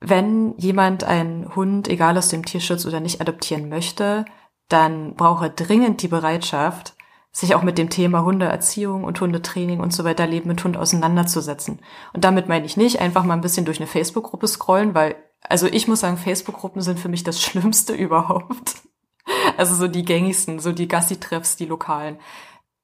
Wenn jemand einen Hund, egal aus dem Tierschutz oder nicht, adoptieren möchte, dann braucht er dringend die Bereitschaft, sich auch mit dem Thema Hundeerziehung und Hundetraining und so weiter Leben mit Hund auseinanderzusetzen. Und damit meine ich nicht einfach mal ein bisschen durch eine Facebook-Gruppe scrollen, weil, also ich muss sagen, Facebook-Gruppen sind für mich das (laughs) Schlimmste überhaupt. Also so die gängigsten, so die Gassi-Treffs, die lokalen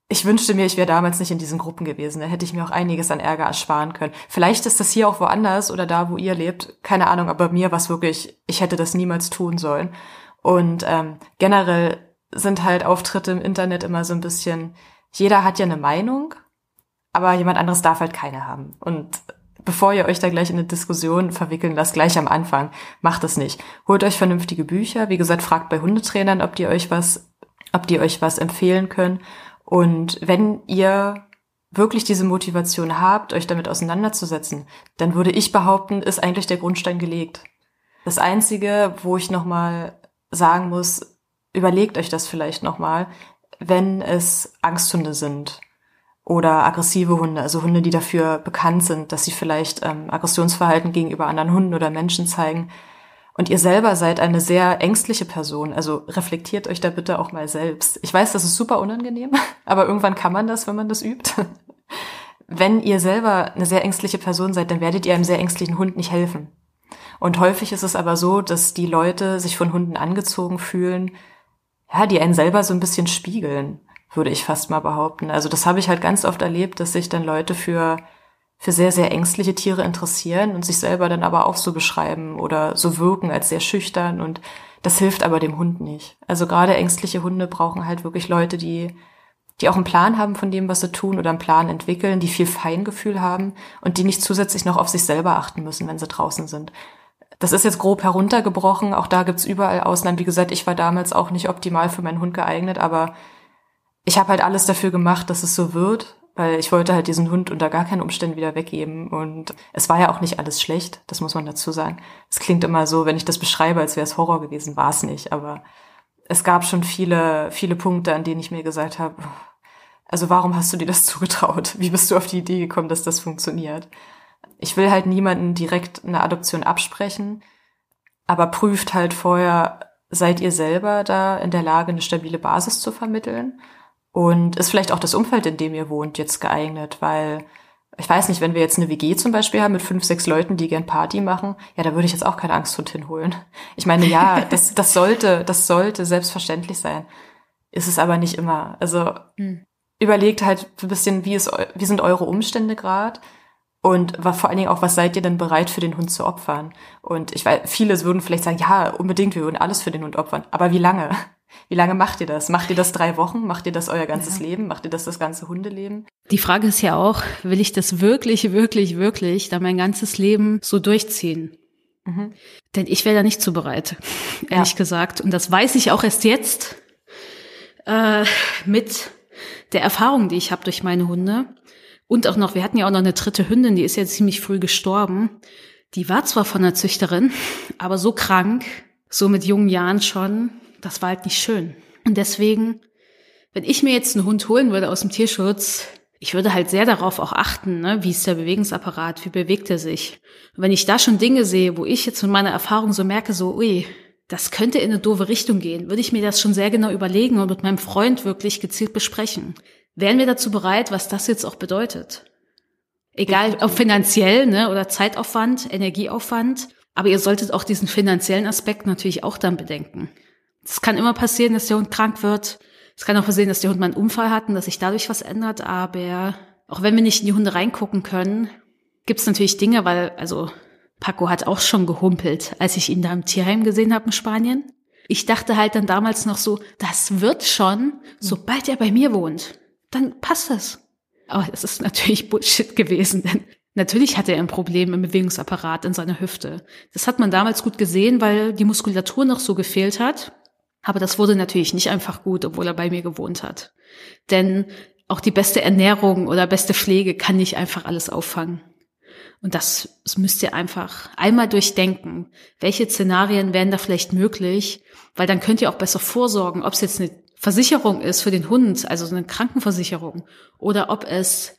ich wünschte mir, ich wäre damals nicht in diesen Gruppen gewesen. Da hätte ich mir auch einiges an Ärger ersparen können. Vielleicht ist das hier auch woanders oder da, wo ihr lebt. Keine Ahnung, aber mir war es wirklich, ich hätte das niemals tun sollen. Und ähm, generell sind halt Auftritte im Internet immer so ein bisschen, jeder hat ja eine Meinung, aber jemand anderes darf halt keine haben. Und bevor ihr euch da gleich in eine Diskussion verwickeln lasst, gleich am Anfang, macht es nicht. Holt euch vernünftige Bücher. Wie gesagt, fragt bei Hundetrainern, ob die euch was, ob die euch was empfehlen können. Und wenn ihr wirklich diese Motivation habt, euch damit auseinanderzusetzen, dann würde ich behaupten, ist eigentlich der Grundstein gelegt. Das Einzige, wo ich nochmal sagen muss, überlegt euch das vielleicht nochmal, wenn es Angsthunde sind oder aggressive Hunde, also Hunde, die dafür bekannt sind, dass sie vielleicht ähm, Aggressionsverhalten gegenüber anderen Hunden oder Menschen zeigen, und ihr selber seid eine sehr ängstliche Person, also reflektiert euch da bitte auch mal selbst. Ich weiß, das ist super unangenehm, (laughs) aber irgendwann kann man das, wenn man das übt. (laughs) Wenn ihr selber eine sehr ängstliche Person seid, dann werdet ihr einem sehr ängstlichen Hund nicht helfen. Und häufig ist es aber so, dass die Leute sich von Hunden angezogen fühlen, ja, die einen selber so ein bisschen spiegeln, würde ich fast mal behaupten. Also das habe ich halt ganz oft erlebt, dass sich dann Leute für für sehr, sehr ängstliche Tiere interessieren und sich selber dann aber auch so beschreiben oder so wirken als sehr schüchtern und das hilft aber dem Hund nicht. Also gerade ängstliche Hunde brauchen halt wirklich Leute, die, die auch einen Plan haben von dem, was sie tun oder einen Plan entwickeln, die viel Feingefühl haben und die nicht zusätzlich noch auf sich selber achten müssen, wenn sie draußen sind. Das ist jetzt grob heruntergebrochen. Auch da gibt's überall Ausnahmen. Wie gesagt, ich war damals auch nicht optimal für meinen Hund geeignet, aber ich habe halt alles dafür gemacht, dass es so wird weil ich wollte halt diesen Hund unter gar keinen Umständen wieder weggeben. Und es war ja auch nicht alles schlecht, das muss man dazu sagen. Es klingt immer so, wenn ich das beschreibe, als wäre es Horror gewesen, war es nicht. Aber es gab schon viele, viele Punkte, an denen ich mir gesagt habe, also warum hast du dir das (laughs) zugetraut? Wie bist du auf die Idee gekommen, dass das funktioniert? Ich will halt niemanden direkt eine Adoption absprechen, aber prüft halt vorher, seid ihr selber da in der Lage, eine stabile Basis zu vermitteln? Und ist vielleicht auch das Umfeld, in dem ihr wohnt, jetzt geeignet, weil ich weiß nicht, wenn wir jetzt eine WG zum Beispiel haben mit fünf, sechs Leuten, die gern Party machen, ja, da würde ich jetzt auch keine Angsthund hinholen. Ich meine, ja, (laughs) das, das sollte, das sollte selbstverständlich sein. Ist es aber nicht immer. Also hm. überlegt halt ein bisschen, wie ist, wie sind eure Umstände gerade? Und vor allen Dingen auch, was seid ihr denn bereit für den Hund zu opfern? Und ich weiß, viele würden vielleicht sagen, ja, unbedingt, wir würden alles für den Hund opfern. Aber wie lange? Wie lange macht ihr das? Macht ihr das drei Wochen? Macht ihr das euer ganzes ja. Leben? Macht ihr das das ganze Hundeleben? Die Frage ist ja auch, will ich das wirklich, wirklich, wirklich da mein ganzes Leben so durchziehen? Mhm. Denn ich wäre da nicht zu bereit, ehrlich ja. gesagt. Und das weiß ich auch erst jetzt äh, mit der Erfahrung, die ich habe durch meine Hunde. Und auch noch, wir hatten ja auch noch eine dritte Hündin, die ist ja ziemlich früh gestorben. Die war zwar von der Züchterin, aber so krank, so mit jungen Jahren schon, das war halt nicht schön. Und deswegen, wenn ich mir jetzt einen Hund holen würde aus dem Tierschutz, ich würde halt sehr darauf auch achten, ne? wie ist der Bewegungsapparat, wie bewegt er sich. Und wenn ich da schon Dinge sehe, wo ich jetzt von meiner Erfahrung so merke, so, ui, das könnte in eine doofe Richtung gehen, würde ich mir das schon sehr genau überlegen und mit meinem Freund wirklich gezielt besprechen. Wären wir dazu bereit, was das jetzt auch bedeutet? Egal ob finanziell ne, oder Zeitaufwand, Energieaufwand, aber ihr solltet auch diesen finanziellen Aspekt natürlich auch dann bedenken. Es kann immer passieren, dass der Hund krank wird. Es kann auch passieren, dass der Hund mal einen Unfall hat und dass sich dadurch was ändert. Aber auch wenn wir nicht in die Hunde reingucken können, gibt es natürlich Dinge, weil, also Paco hat auch schon gehumpelt, als ich ihn da im Tierheim gesehen habe in Spanien. Ich dachte halt dann damals noch so, das wird schon, sobald er bei mir wohnt, dann passt das. Aber das ist natürlich (laughs) Bullshit gewesen, denn natürlich hatte er ein Problem im Bewegungsapparat in seiner Hüfte. Das hat man damals gut gesehen, weil die Muskulatur noch so gefehlt hat. Aber das wurde natürlich nicht einfach gut, obwohl er bei mir gewohnt hat. Denn auch die beste Ernährung oder beste Pflege kann nicht einfach alles auffangen. Und das, das müsst ihr einfach einmal durchdenken. Welche Szenarien wären da vielleicht möglich? Weil dann könnt ihr auch besser vorsorgen, ob es jetzt eine Versicherung ist für den Hund, also eine Krankenversicherung, oder ob es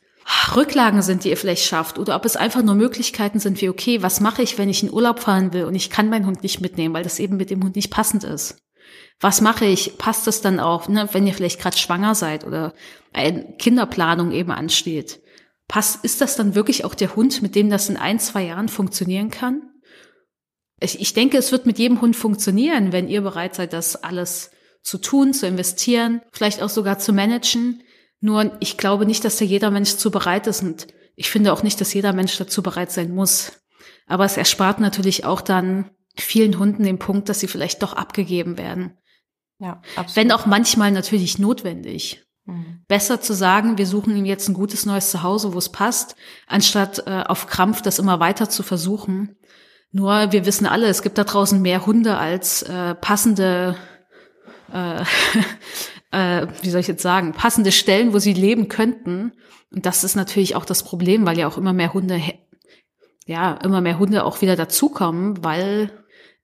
Rücklagen sind, die ihr vielleicht schafft, oder ob es einfach nur Möglichkeiten sind wie, okay, was mache ich, wenn ich in Urlaub fahren will und ich kann meinen Hund nicht mitnehmen, weil das eben mit dem Hund nicht passend ist was mache ich? Passt das dann auch, ne, wenn ihr vielleicht gerade schwanger seid oder eine Kinderplanung eben ansteht? Passt, ist das dann wirklich auch der Hund, mit dem das in ein, zwei Jahren funktionieren kann? Ich, ich denke, es wird mit jedem Hund funktionieren, wenn ihr bereit seid, das alles zu tun, zu investieren, vielleicht auch sogar zu managen. Nur ich glaube nicht, dass da jeder Mensch zu bereit ist und ich finde auch nicht, dass jeder Mensch dazu bereit sein muss. Aber es erspart natürlich auch dann vielen Hunden den Punkt, dass sie vielleicht doch abgegeben werden. Ja, absolut. Wenn auch manchmal natürlich notwendig. Mhm. Besser zu sagen, wir suchen ihm jetzt ein gutes neues Zuhause, wo es passt, anstatt äh, auf Krampf das immer weiter zu versuchen. Nur wir wissen alle, es gibt da draußen mehr Hunde als äh, passende, äh, (laughs) äh, wie soll ich jetzt sagen, passende Stellen, wo sie leben könnten. Und das ist natürlich auch das Problem, weil ja auch immer mehr Hunde, ja, immer mehr Hunde auch wieder dazukommen, weil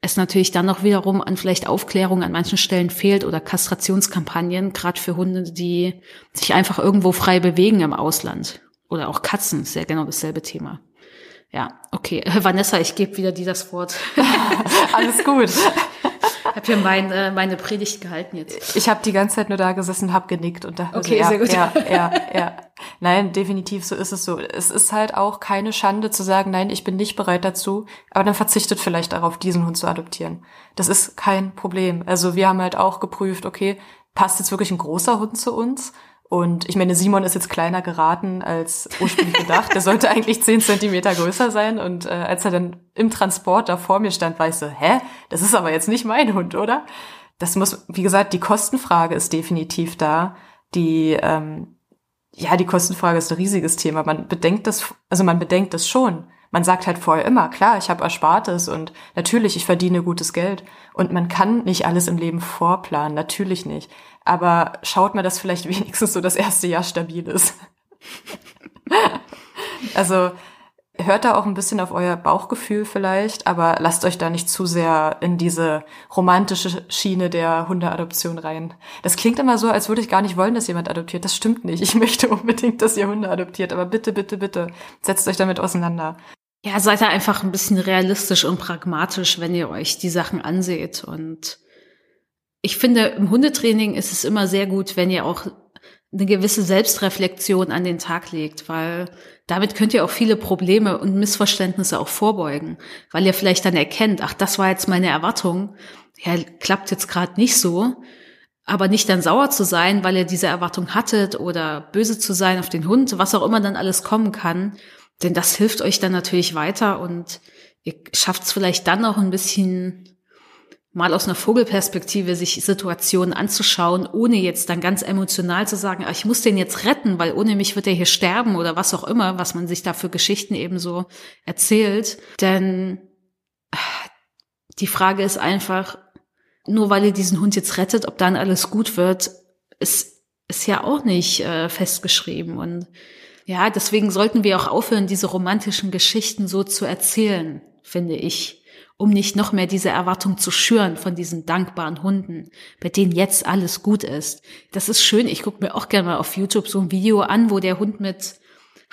es natürlich dann noch wiederum an vielleicht Aufklärung an manchen Stellen fehlt oder Kastrationskampagnen, gerade für Hunde, die sich einfach irgendwo frei bewegen im Ausland. Oder auch Katzen, ist ja genau dasselbe Thema. Ja, okay. (laughs) Vanessa, ich gebe wieder dir das Wort. (laughs) Alles gut. Habe ja mein, äh, meine Predigt gehalten jetzt. Ich habe die ganze Zeit nur da gesessen, habe genickt und dachte, okay, ja, sehr gut. ja, ja, ja. Nein, definitiv, so ist es so. Es ist halt auch keine Schande zu sagen, nein, ich bin nicht bereit dazu, aber dann verzichtet vielleicht darauf, diesen Hund zu adoptieren. Das ist kein Problem. Also wir haben halt auch geprüft, okay, passt jetzt wirklich ein großer Hund zu uns? Und ich meine, Simon ist jetzt kleiner geraten als ursprünglich gedacht. Der sollte eigentlich zehn Zentimeter größer sein. Und äh, als er dann im Transport da vor mir stand, war ich so, hä? Das ist aber jetzt nicht mein Hund, oder? Das muss, wie gesagt, die Kostenfrage ist definitiv da. Die, ähm, ja, die Kostenfrage ist ein riesiges Thema. Man bedenkt das, also man bedenkt das schon. Man sagt halt vorher immer, klar, ich habe Erspartes und natürlich, ich verdiene gutes Geld. Und man kann nicht alles im Leben vorplanen, natürlich nicht. Aber schaut mal, dass vielleicht (laughs) wenigstens so das erste Jahr stabil ist. (laughs) also hört da auch ein bisschen auf euer Bauchgefühl vielleicht, aber lasst euch da nicht zu sehr in diese romantische Schiene der Hundeadoption rein. Das klingt immer so, als würde ich gar nicht wollen, dass jemand adoptiert. Das stimmt nicht. Ich (laughs) möchte unbedingt, dass ihr Hunde adoptiert, aber bitte, bitte, bitte, setzt euch damit auseinander. Ja, seid da einfach ein bisschen realistisch und pragmatisch, wenn ihr euch die Sachen anseht. Und ich finde, im Hundetraining ist es immer sehr gut, wenn ihr auch eine gewisse Selbstreflexion an den Tag legt, weil damit könnt ihr auch viele Probleme und Missverständnisse auch vorbeugen, weil ihr vielleicht dann erkennt, ach, das war jetzt meine Erwartung, ja, klappt jetzt gerade nicht so, aber nicht dann sauer zu sein, weil ihr diese Erwartung hattet oder böse zu sein auf den Hund, was auch immer dann alles kommen kann, denn das hilft euch dann natürlich weiter und ihr schafft es vielleicht dann auch ein bisschen mal aus einer Vogelperspektive sich Situationen anzuschauen, ohne jetzt dann ganz emotional zu sagen, ah, ich muss den jetzt retten, weil ohne mich wird er hier sterben oder was auch immer, was man sich da für Geschichten eben so erzählt. Denn äh, die Frage ist einfach, nur weil ihr diesen Hund jetzt rettet, ob dann alles gut wird, ist, ist ja auch nicht äh, festgeschrieben. Und ja, deswegen sollten wir auch aufhören, diese romantischen Geschichten so zu erzählen, finde ich um nicht noch mehr diese Erwartung zu schüren von diesen dankbaren Hunden, bei denen jetzt alles gut ist. Das ist schön. Ich gucke mir auch gerne mal auf YouTube so ein Video an, wo der Hund mit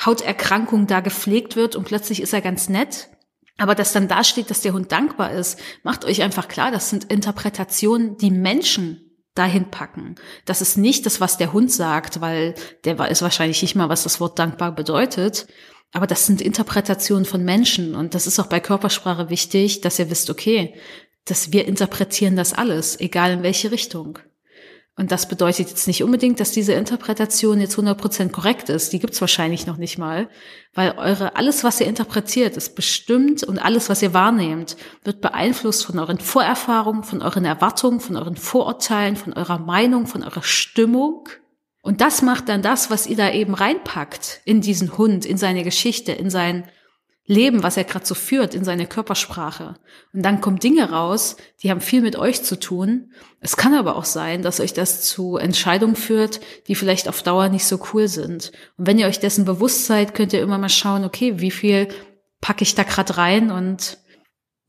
Hauterkrankung da gepflegt wird und plötzlich ist er ganz nett. Aber dass dann da steht, dass der Hund dankbar ist, macht euch einfach klar, das sind Interpretationen, die Menschen dahin packen. Das ist nicht das, was der Hund sagt, weil der weiß wahrscheinlich nicht mal, was das Wort dankbar bedeutet, aber das sind Interpretationen von Menschen und das ist auch bei Körpersprache wichtig, dass ihr wisst, okay, dass wir interpretieren das alles, egal in welche Richtung. Und das bedeutet jetzt nicht unbedingt, dass diese Interpretation jetzt 100% korrekt ist. Die gibt's wahrscheinlich noch nicht mal, weil eure alles, was ihr interpretiert, ist bestimmt und alles, was ihr wahrnehmt, wird beeinflusst von euren Vorerfahrungen, von euren Erwartungen, von euren Vorurteilen, von eurer Meinung, von eurer Stimmung und das macht dann das, was ihr da eben reinpackt in diesen Hund, in seine Geschichte, in sein Leben, was er gerade so führt, in seine Körpersprache. Und dann kommen Dinge raus, die haben viel mit euch zu tun. Es kann aber auch sein, dass euch das zu Entscheidungen führt, die vielleicht auf Dauer nicht so cool sind. Und wenn ihr euch dessen bewusst seid, könnt ihr immer mal schauen, okay, wie viel packe ich da gerade rein und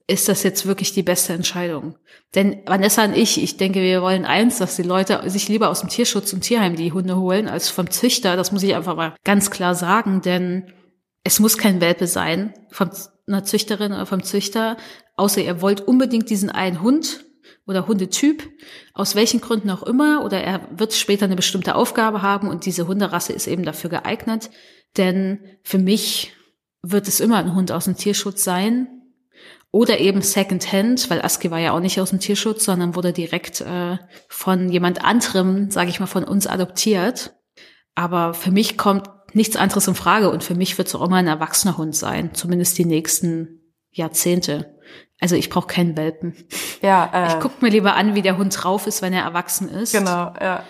ist das jetzt wirklich die beste Entscheidung? Denn Vanessa und ich, ich denke, wir wollen eins, dass die Leute sich lieber aus dem Tierschutz und Tierheim die Hunde holen, als vom Züchter. Das muss ich einfach mal ganz klar sagen, denn es muss kein Welpe sein von einer Züchterin oder vom Züchter, außer ihr wollt unbedingt diesen einen Hund oder Hundetyp, aus welchen Gründen auch immer, oder er wird später eine bestimmte Aufgabe haben und diese Hunderasse ist eben dafür geeignet. Denn für mich wird es immer ein Hund aus dem Tierschutz sein, oder eben Secondhand, weil Aski war ja auch nicht aus dem Tierschutz, sondern wurde direkt äh, von jemand anderem, sage ich mal, von uns adoptiert. Aber für mich kommt nichts anderes in Frage und für mich wird es auch immer ein erwachsener Hund sein, zumindest die nächsten Jahrzehnte. Also ich brauche keinen Welpen. Ja, äh, ich gucke mir lieber an, wie der Hund drauf ist, wenn er erwachsen ist. Genau, ja.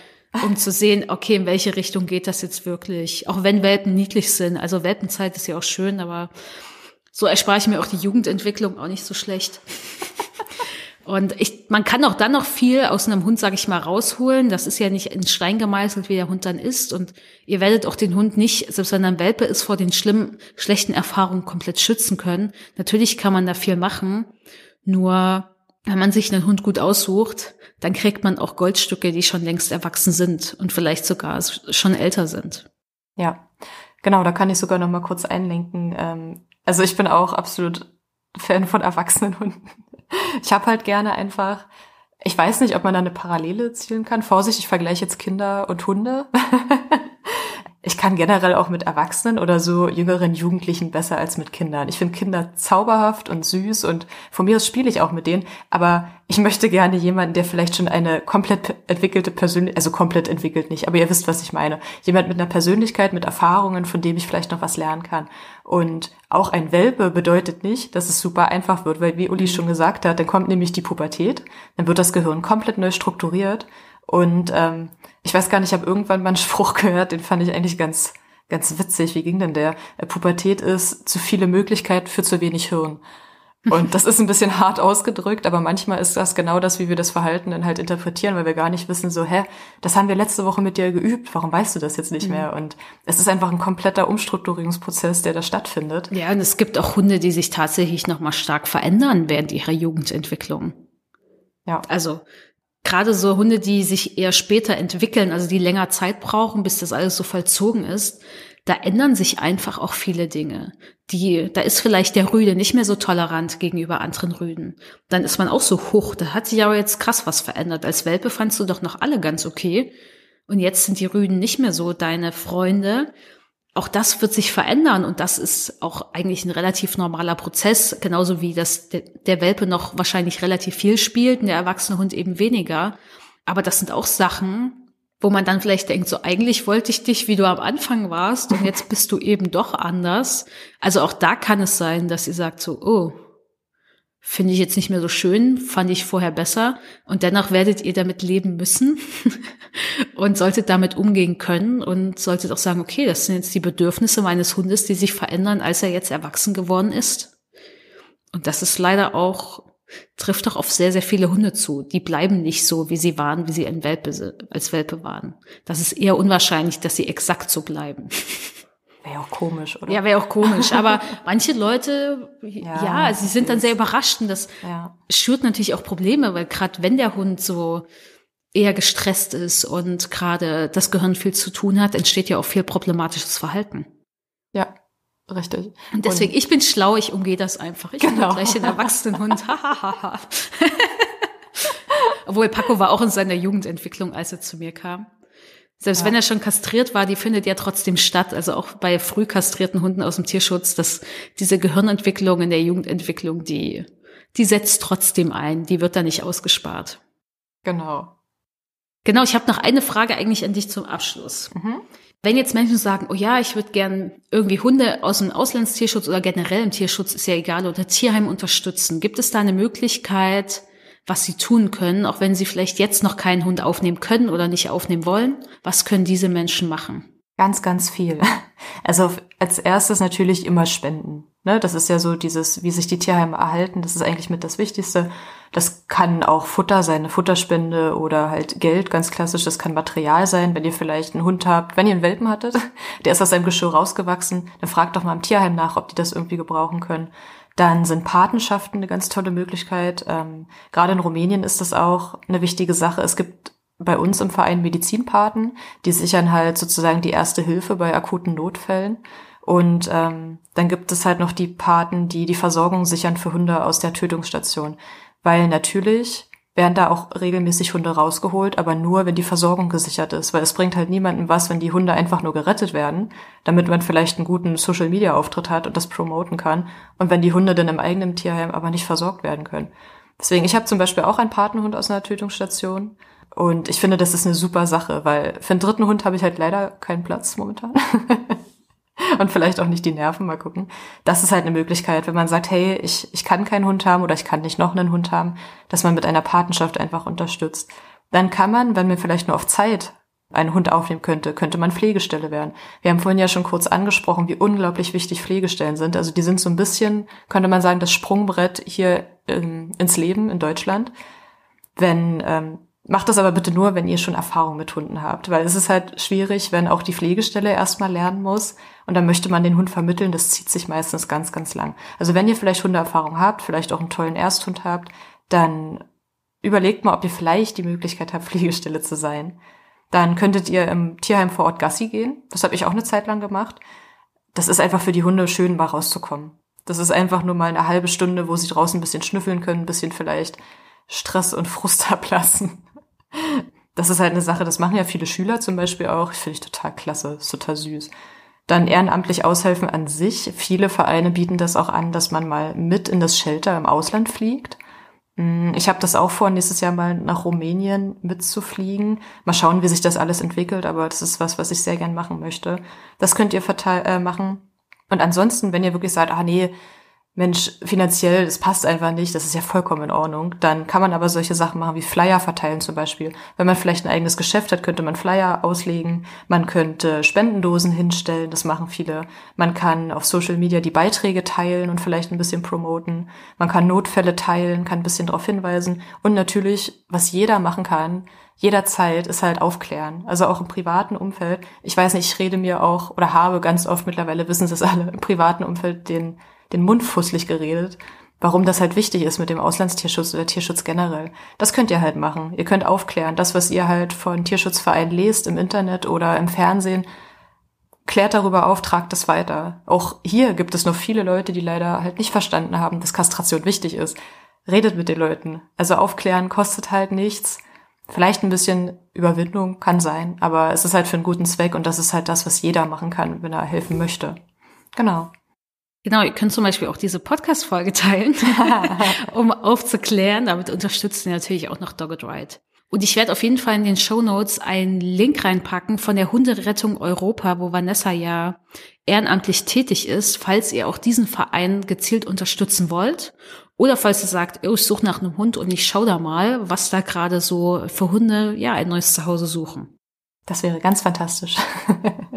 Um zu sehen, okay, in welche Richtung geht das jetzt wirklich? Auch wenn Welpen niedlich sind. Also Welpenzeit ist ja auch schön, aber so erspare ich mir auch die Jugendentwicklung auch nicht so schlecht. Und ich, man kann auch dann noch viel aus einem Hund, sage ich mal, rausholen. Das ist ja nicht in Stein gemeißelt, wie der Hund dann ist. Und ihr werdet auch den Hund nicht, selbst wenn er ein Welpe ist, vor den schlimmen, schlechten Erfahrungen komplett schützen können. Natürlich kann man da viel machen. Nur, wenn man sich einen Hund gut aussucht, dann kriegt man auch Goldstücke, die schon längst erwachsen sind und vielleicht sogar schon älter sind. Ja, genau, da kann ich sogar noch mal kurz einlenken. Ähm, also ich bin auch absolut Fan von erwachsenen Hunden. Ich habe halt gerne einfach ich weiß nicht, ob man da eine Parallele zielen kann. Vorsicht, ich vergleiche jetzt Kinder und Hunde. (laughs) ich kann generell auch mit Erwachsenen oder so jüngeren Jugendlichen besser als mit Kindern. Ich finde Kinder zauberhaft und süß und von mir aus spiele ich auch mit denen, aber ich möchte gerne jemanden, der vielleicht schon eine komplett entwickelte Persönlichkeit, also komplett entwickelt nicht, aber ihr wisst, was ich meine. Jemand mit einer Persönlichkeit, mit Erfahrungen, von dem ich vielleicht noch was lernen kann. Und auch ein Welpe bedeutet nicht, dass es super einfach wird, weil wie Uli schon gesagt hat, dann kommt nämlich die Pubertät, dann wird das Gehirn komplett neu strukturiert und ähm, ich weiß gar nicht, ich habe irgendwann mal einen (laughs) Spruch gehört, den fand ich eigentlich ganz, ganz witzig. Wie ging denn der? Äh, Pubertät ist zu viele Möglichkeiten für zu wenig Hirn. Und das ist ein bisschen (laughs) hart ausgedrückt, aber manchmal ist das genau das, wie wir das Verhalten dann halt interpretieren, weil wir gar nicht wissen, so, hä, das haben wir letzte Woche mit dir geübt, warum weißt du das jetzt nicht mhm. mehr? Und es ist einfach ein kompletter Umstrukturierungsprozess, der da stattfindet. Ja, und es gibt auch Hunde, die sich tatsächlich nochmal stark verändern während ihrer Jugendentwicklung. Ja. Also gerade so Hunde, die sich eher später entwickeln, also die länger Zeit brauchen, bis das alles so vollzogen ist, da ändern sich einfach auch viele Dinge. Die, da ist vielleicht der Rüde nicht mehr so tolerant gegenüber anderen Rüden. Dann ist man auch so hoch. Da hat sich aber jetzt krass was verändert. Als Welpe fandst du doch noch alle ganz okay. Und jetzt sind die Rüden nicht mehr so deine Freunde auch das wird sich verändern und das ist auch eigentlich ein relativ normaler Prozess, genauso wie das der, Welpe noch wahrscheinlich relativ viel spielt und der erwachsene Hund eben weniger. Aber das sind auch Sachen, wo man dann vielleicht denkt, so eigentlich wollte ich dich, wie du am Anfang warst und jetzt bist du eben doch anders. Also auch da kann es sein, dass sie sagt so, oh, finde ich jetzt nicht mehr so schön, fand ich vorher besser und dennoch werdet ihr damit leben müssen (laughs) und solltet damit umgehen können und solltet auch sagen, okay, das sind jetzt die Bedürfnisse meines Hundes, die sich verändern, als er jetzt erwachsen geworden ist. Und das ist leider auch, trifft doch auf sehr, sehr viele Hunde zu. Die bleiben nicht so, wie sie waren, wie sie Welpe, als Welpe waren. Das ist eher unwahrscheinlich, dass sie exakt so bleiben. (laughs) Wäre auch komisch, oder? Ja, wäre auch komisch. (laughs) Aber manche Leute, ja, ja sie sind dann sehr überrascht und das ja. schürt natürlich auch Probleme, weil gerade wenn der Hund so eher gestresst ist und gerade das Gehirn viel zu tun hat, entsteht ja auch viel problematisches Verhalten. Ja, richtig. Und deswegen, und ich bin schlau, ich umgehe das einfach. Ich genau. bin gleich den Erwachsenenhund. (laughs) Obwohl Paco war auch in seiner Jugendentwicklung, als er zu mir kam. Selbst ja. wenn er schon kastriert war, die findet ja trotzdem statt. Also auch bei früh kastrierten Hunden aus dem Tierschutz, dass diese Gehirnentwicklung in der Jugendentwicklung, die, die setzt trotzdem ein. Die wird da nicht ausgespart. Genau. Genau, ich habe noch eine Frage eigentlich an dich zum Abschluss. Mhm. Wenn jetzt Menschen sagen, oh ja, ich würde gern irgendwie Hunde aus dem Auslandstierschutz oder generell im Tierschutz, ist ja egal, oder Tierheim unterstützen, gibt es da eine Möglichkeit, was sie tun können, auch wenn sie vielleicht jetzt noch keinen Hund aufnehmen können oder nicht aufnehmen wollen. Was können diese Menschen machen? Ganz, ganz viel. (laughs) Also als erstes natürlich immer spenden. Ne? Das ist ja so dieses, wie sich die Tierheime erhalten, das ist eigentlich mit das Wichtigste. Das kann auch Futter sein, eine Futterspende oder halt Geld, ganz klassisch. Das kann Material sein, wenn ihr vielleicht einen Hund habt, wenn ihr einen Welpen hattet, (laughs) der ist aus seinem Geschirr rausgewachsen, dann fragt doch mal im Tierheim nach, ob die das irgendwie gebrauchen können. Dann sind Patenschaften eine ganz tolle Möglichkeit. Ähm, gerade in Rumänien ist das auch eine wichtige Sache. Es gibt bei uns im Verein Medizinpaten, die sichern halt sozusagen die erste Hilfe bei akuten Notfällen. Und ähm, dann gibt es halt noch die Paten, die die Versorgung sichern für Hunde aus der Tötungsstation. Weil natürlich werden da auch regelmäßig Hunde rausgeholt, aber nur, wenn die Versorgung gesichert ist, weil es bringt halt niemandem was, wenn die Hunde einfach nur gerettet werden, damit man vielleicht einen guten Social-Media-Auftritt hat und das promoten kann und wenn die Hunde dann im eigenen Tierheim aber nicht versorgt werden können. Deswegen, ich habe zum Beispiel auch einen Patenhund aus einer Tötungsstation und ich finde, das ist eine super Sache, weil für einen dritten Hund habe ich halt leider keinen Platz momentan. (laughs) und vielleicht auch nicht die Nerven, mal gucken. Das ist halt eine Möglichkeit, wenn man sagt, hey, ich, ich kann keinen Hund haben oder ich kann nicht noch einen Hund haben, dass man mit einer Patenschaft einfach unterstützt. Dann kann man, wenn man vielleicht nur auf Zeit einen Hund aufnehmen könnte, könnte man Pflegestelle werden. Wir haben vorhin ja schon kurz angesprochen, wie unglaublich wichtig Pflegestellen sind. Also die sind so ein bisschen, könnte man sagen, das Sprungbrett hier in, ins Leben in Deutschland. Wenn ähm, Macht das aber bitte nur, wenn ihr schon Erfahrung mit Hunden habt, weil es ist halt schwierig, wenn auch die Pflegestelle erstmal lernen muss und dann möchte man den Hund vermitteln, das zieht sich meistens ganz, ganz lang. Also wenn ihr vielleicht Hundeerfahrung habt, vielleicht auch einen tollen Ersthund habt, dann überlegt mal, ob ihr vielleicht die Möglichkeit habt, (laughs) Pflegestelle zu sein. Dann könntet ihr im Tierheim vor Ort Gassi gehen. Das habe ich auch eine Zeit lang gemacht. Das ist einfach für die Hunde schön, mal rauszukommen. Das ist einfach nur mal eine halbe Stunde, wo sie draußen ein bisschen schnüffeln können, ein bisschen vielleicht Stress und Frust (laughs) ablassen. Das ist halt eine Sache, das machen ja viele Schüler zum Beispiel auch. Finde ich total klasse, ist total süß. Dann ehrenamtlich aushelfen an sich. Viele Vereine bieten das auch an, dass man mal mit in das Shelter im Ausland fliegt. Mm, ich habe das auch vor, nächstes Jahr mal nach Rumänien mitzufliegen. Mal schauen, wie sich das alles entwickelt, aber das ist was, was ich sehr gern machen möchte. Das könnt ihr äh, machen. Und ansonsten, wenn ihr wirklich sagt, ah nee, Mensch, finanziell, das passt einfach nicht, das ist ja vollkommen in Ordnung. Dann kann man aber solche Sachen machen wie Flyer verteilen zum Beispiel. Wenn man vielleicht ein eigenes Geschäft hat, könnte man Flyer auslegen. Man könnte Spendendosen hinstellen, das machen viele. Man kann auf Social Media die Beiträge teilen und vielleicht ein bisschen promoten. Man kann Notfälle teilen, kann ein bisschen darauf hinweisen. Und natürlich, was jeder machen kann, jederzeit ist halt aufklären. Also auch im privaten Umfeld. Ich weiß nicht, ich rede mir auch oder habe ganz oft mittlerweile, wissen Sie es alle, im privaten Umfeld den den Mund fusselig geredet, warum das halt wichtig ist mit dem Auslandstierschutz oder Tierschutz generell. Das könnt ihr halt machen. Ihr könnt aufklären. Das, was ihr halt von Tierschutzvereinen lest im Internet oder im Fernsehen, klärt darüber auf, tragt das weiter. Auch hier gibt es noch viele Leute, die leider halt nicht verstanden haben, dass Kastration wichtig ist. Redet mit den Leuten. Also aufklären kostet halt nichts. Vielleicht ein bisschen Überwindung kann sein, aber es ist halt für einen guten Zweck und das ist halt das, was jeder machen kann, wenn er helfen möchte. Genau. Genau, ihr könnt zum Beispiel auch diese Podcast-Folge (laughs) teilen, um aufzuklären. Damit unterstützt ihr natürlich auch noch Dogged Ride. Und ich werde auf jeden Fall in den Show Notes einen Link reinpacken von der Hunderettung Europa, wo Vanessa ja ehrenamtlich tätig ist, falls ihr auch diesen Verein gezielt unterstützen wollt. Oder falls ihr sagt, oh, ich suche nach einem Hund und ich schau da mal, was da gerade so für Hunde ja ein neues Zuhause suchen. Das wäre ganz fantastisch. (laughs)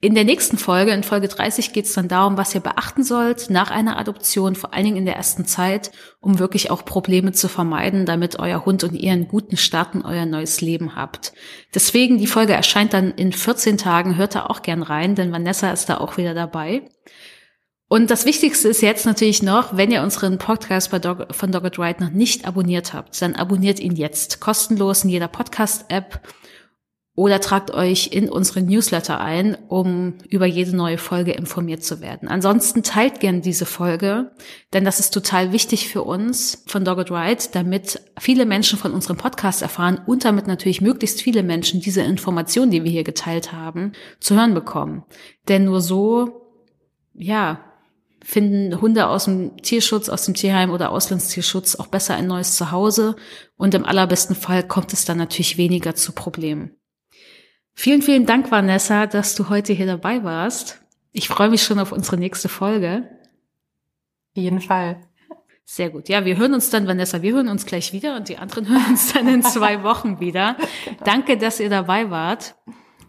In der nächsten Folge, in Folge 30, geht es dann darum, was ihr beachten sollt nach einer Adoption, vor allen Dingen in der ersten Zeit, um wirklich auch Probleme zu vermeiden, damit euer Hund und ihr einen guten Start in euer neues Leben habt. Deswegen, die Folge erscheint dann in 14 Tagen, hört da auch gern rein, denn Vanessa ist da auch wieder dabei. Und das Wichtigste ist jetzt natürlich noch, wenn ihr unseren Podcast Dog, von Dogged Ride noch nicht abonniert habt, dann abonniert ihn jetzt kostenlos in jeder Podcast-App oder tragt euch in unsere Newsletter ein, um über jede neue Folge informiert zu werden. Ansonsten teilt gern diese Folge, denn das ist total wichtig für uns von Dogged Ride, damit viele Menschen von unserem Podcast erfahren und damit natürlich möglichst viele Menschen diese Informationen, die wir hier geteilt haben, zu hören bekommen. Denn nur so, ja, finden Hunde aus dem Tierschutz, aus dem Tierheim oder Auslandstierschutz auch besser ein neues Zuhause und im allerbesten Fall kommt es dann natürlich weniger zu Problemen. Vielen, vielen Dank, Vanessa, dass du heute hier dabei warst. Ich freue mich schon auf unsere nächste Folge. Auf jeden Fall. Sehr gut. Ja, wir hören uns dann, Vanessa, wir hören uns gleich wieder und die anderen hören uns dann in zwei (laughs) Wochen wieder. Danke, dass ihr dabei wart.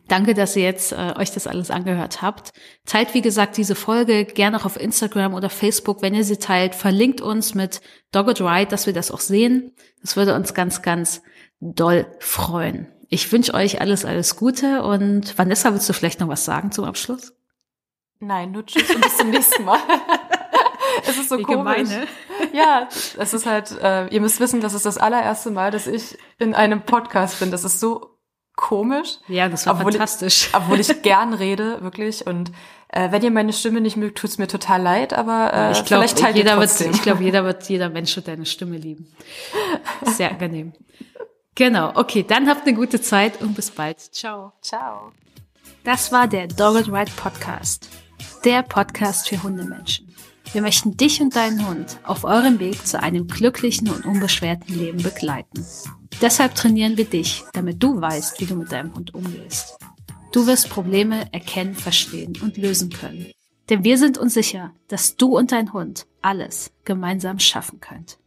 Danke, dass ihr jetzt äh, euch das alles angehört habt. Teilt, wie gesagt, diese Folge gerne auch auf Instagram oder Facebook, wenn ihr sie teilt. Verlinkt uns mit Dogged Ride, dass wir das auch sehen. Das würde uns ganz, ganz doll freuen. Ich wünsche euch alles, alles Gute und Vanessa, willst du vielleicht noch was sagen zum Abschluss? Nein, nur tschüss und bis zum nächsten Mal. (laughs) es ist so Wie komisch. Gemeine. Ja, es ist halt, äh, ihr müsst wissen, das ist das allererste Mal, dass ich in einem Podcast bin. Das ist so komisch. Ja, das war obwohl fantastisch. Ich, obwohl ich (laughs) gern rede, wirklich. Und äh, wenn ihr meine Stimme nicht mögt, tut's mir total leid, aber äh, ich glaub, vielleicht teilt jeder. Wird, ich glaube, jeder (laughs) wird, jeder Mensch wird deine Stimme lieben. Sehr angenehm. Genau, okay, dann habt eine gute Zeit und bis bald. Ciao. Ciao. Das war der Dogged Ride Podcast. Der Podcast für Hundemenschen. Wir möchten dich und deinen Hund auf eurem Weg zu einem glücklichen und unbeschwerten Leben begleiten. Deshalb trainieren wir dich, damit du weißt, wie du mit deinem Hund umgehst. Du wirst Probleme erkennen, verstehen und lösen können. Denn wir sind uns sicher, dass du und dein Hund alles gemeinsam schaffen könnt.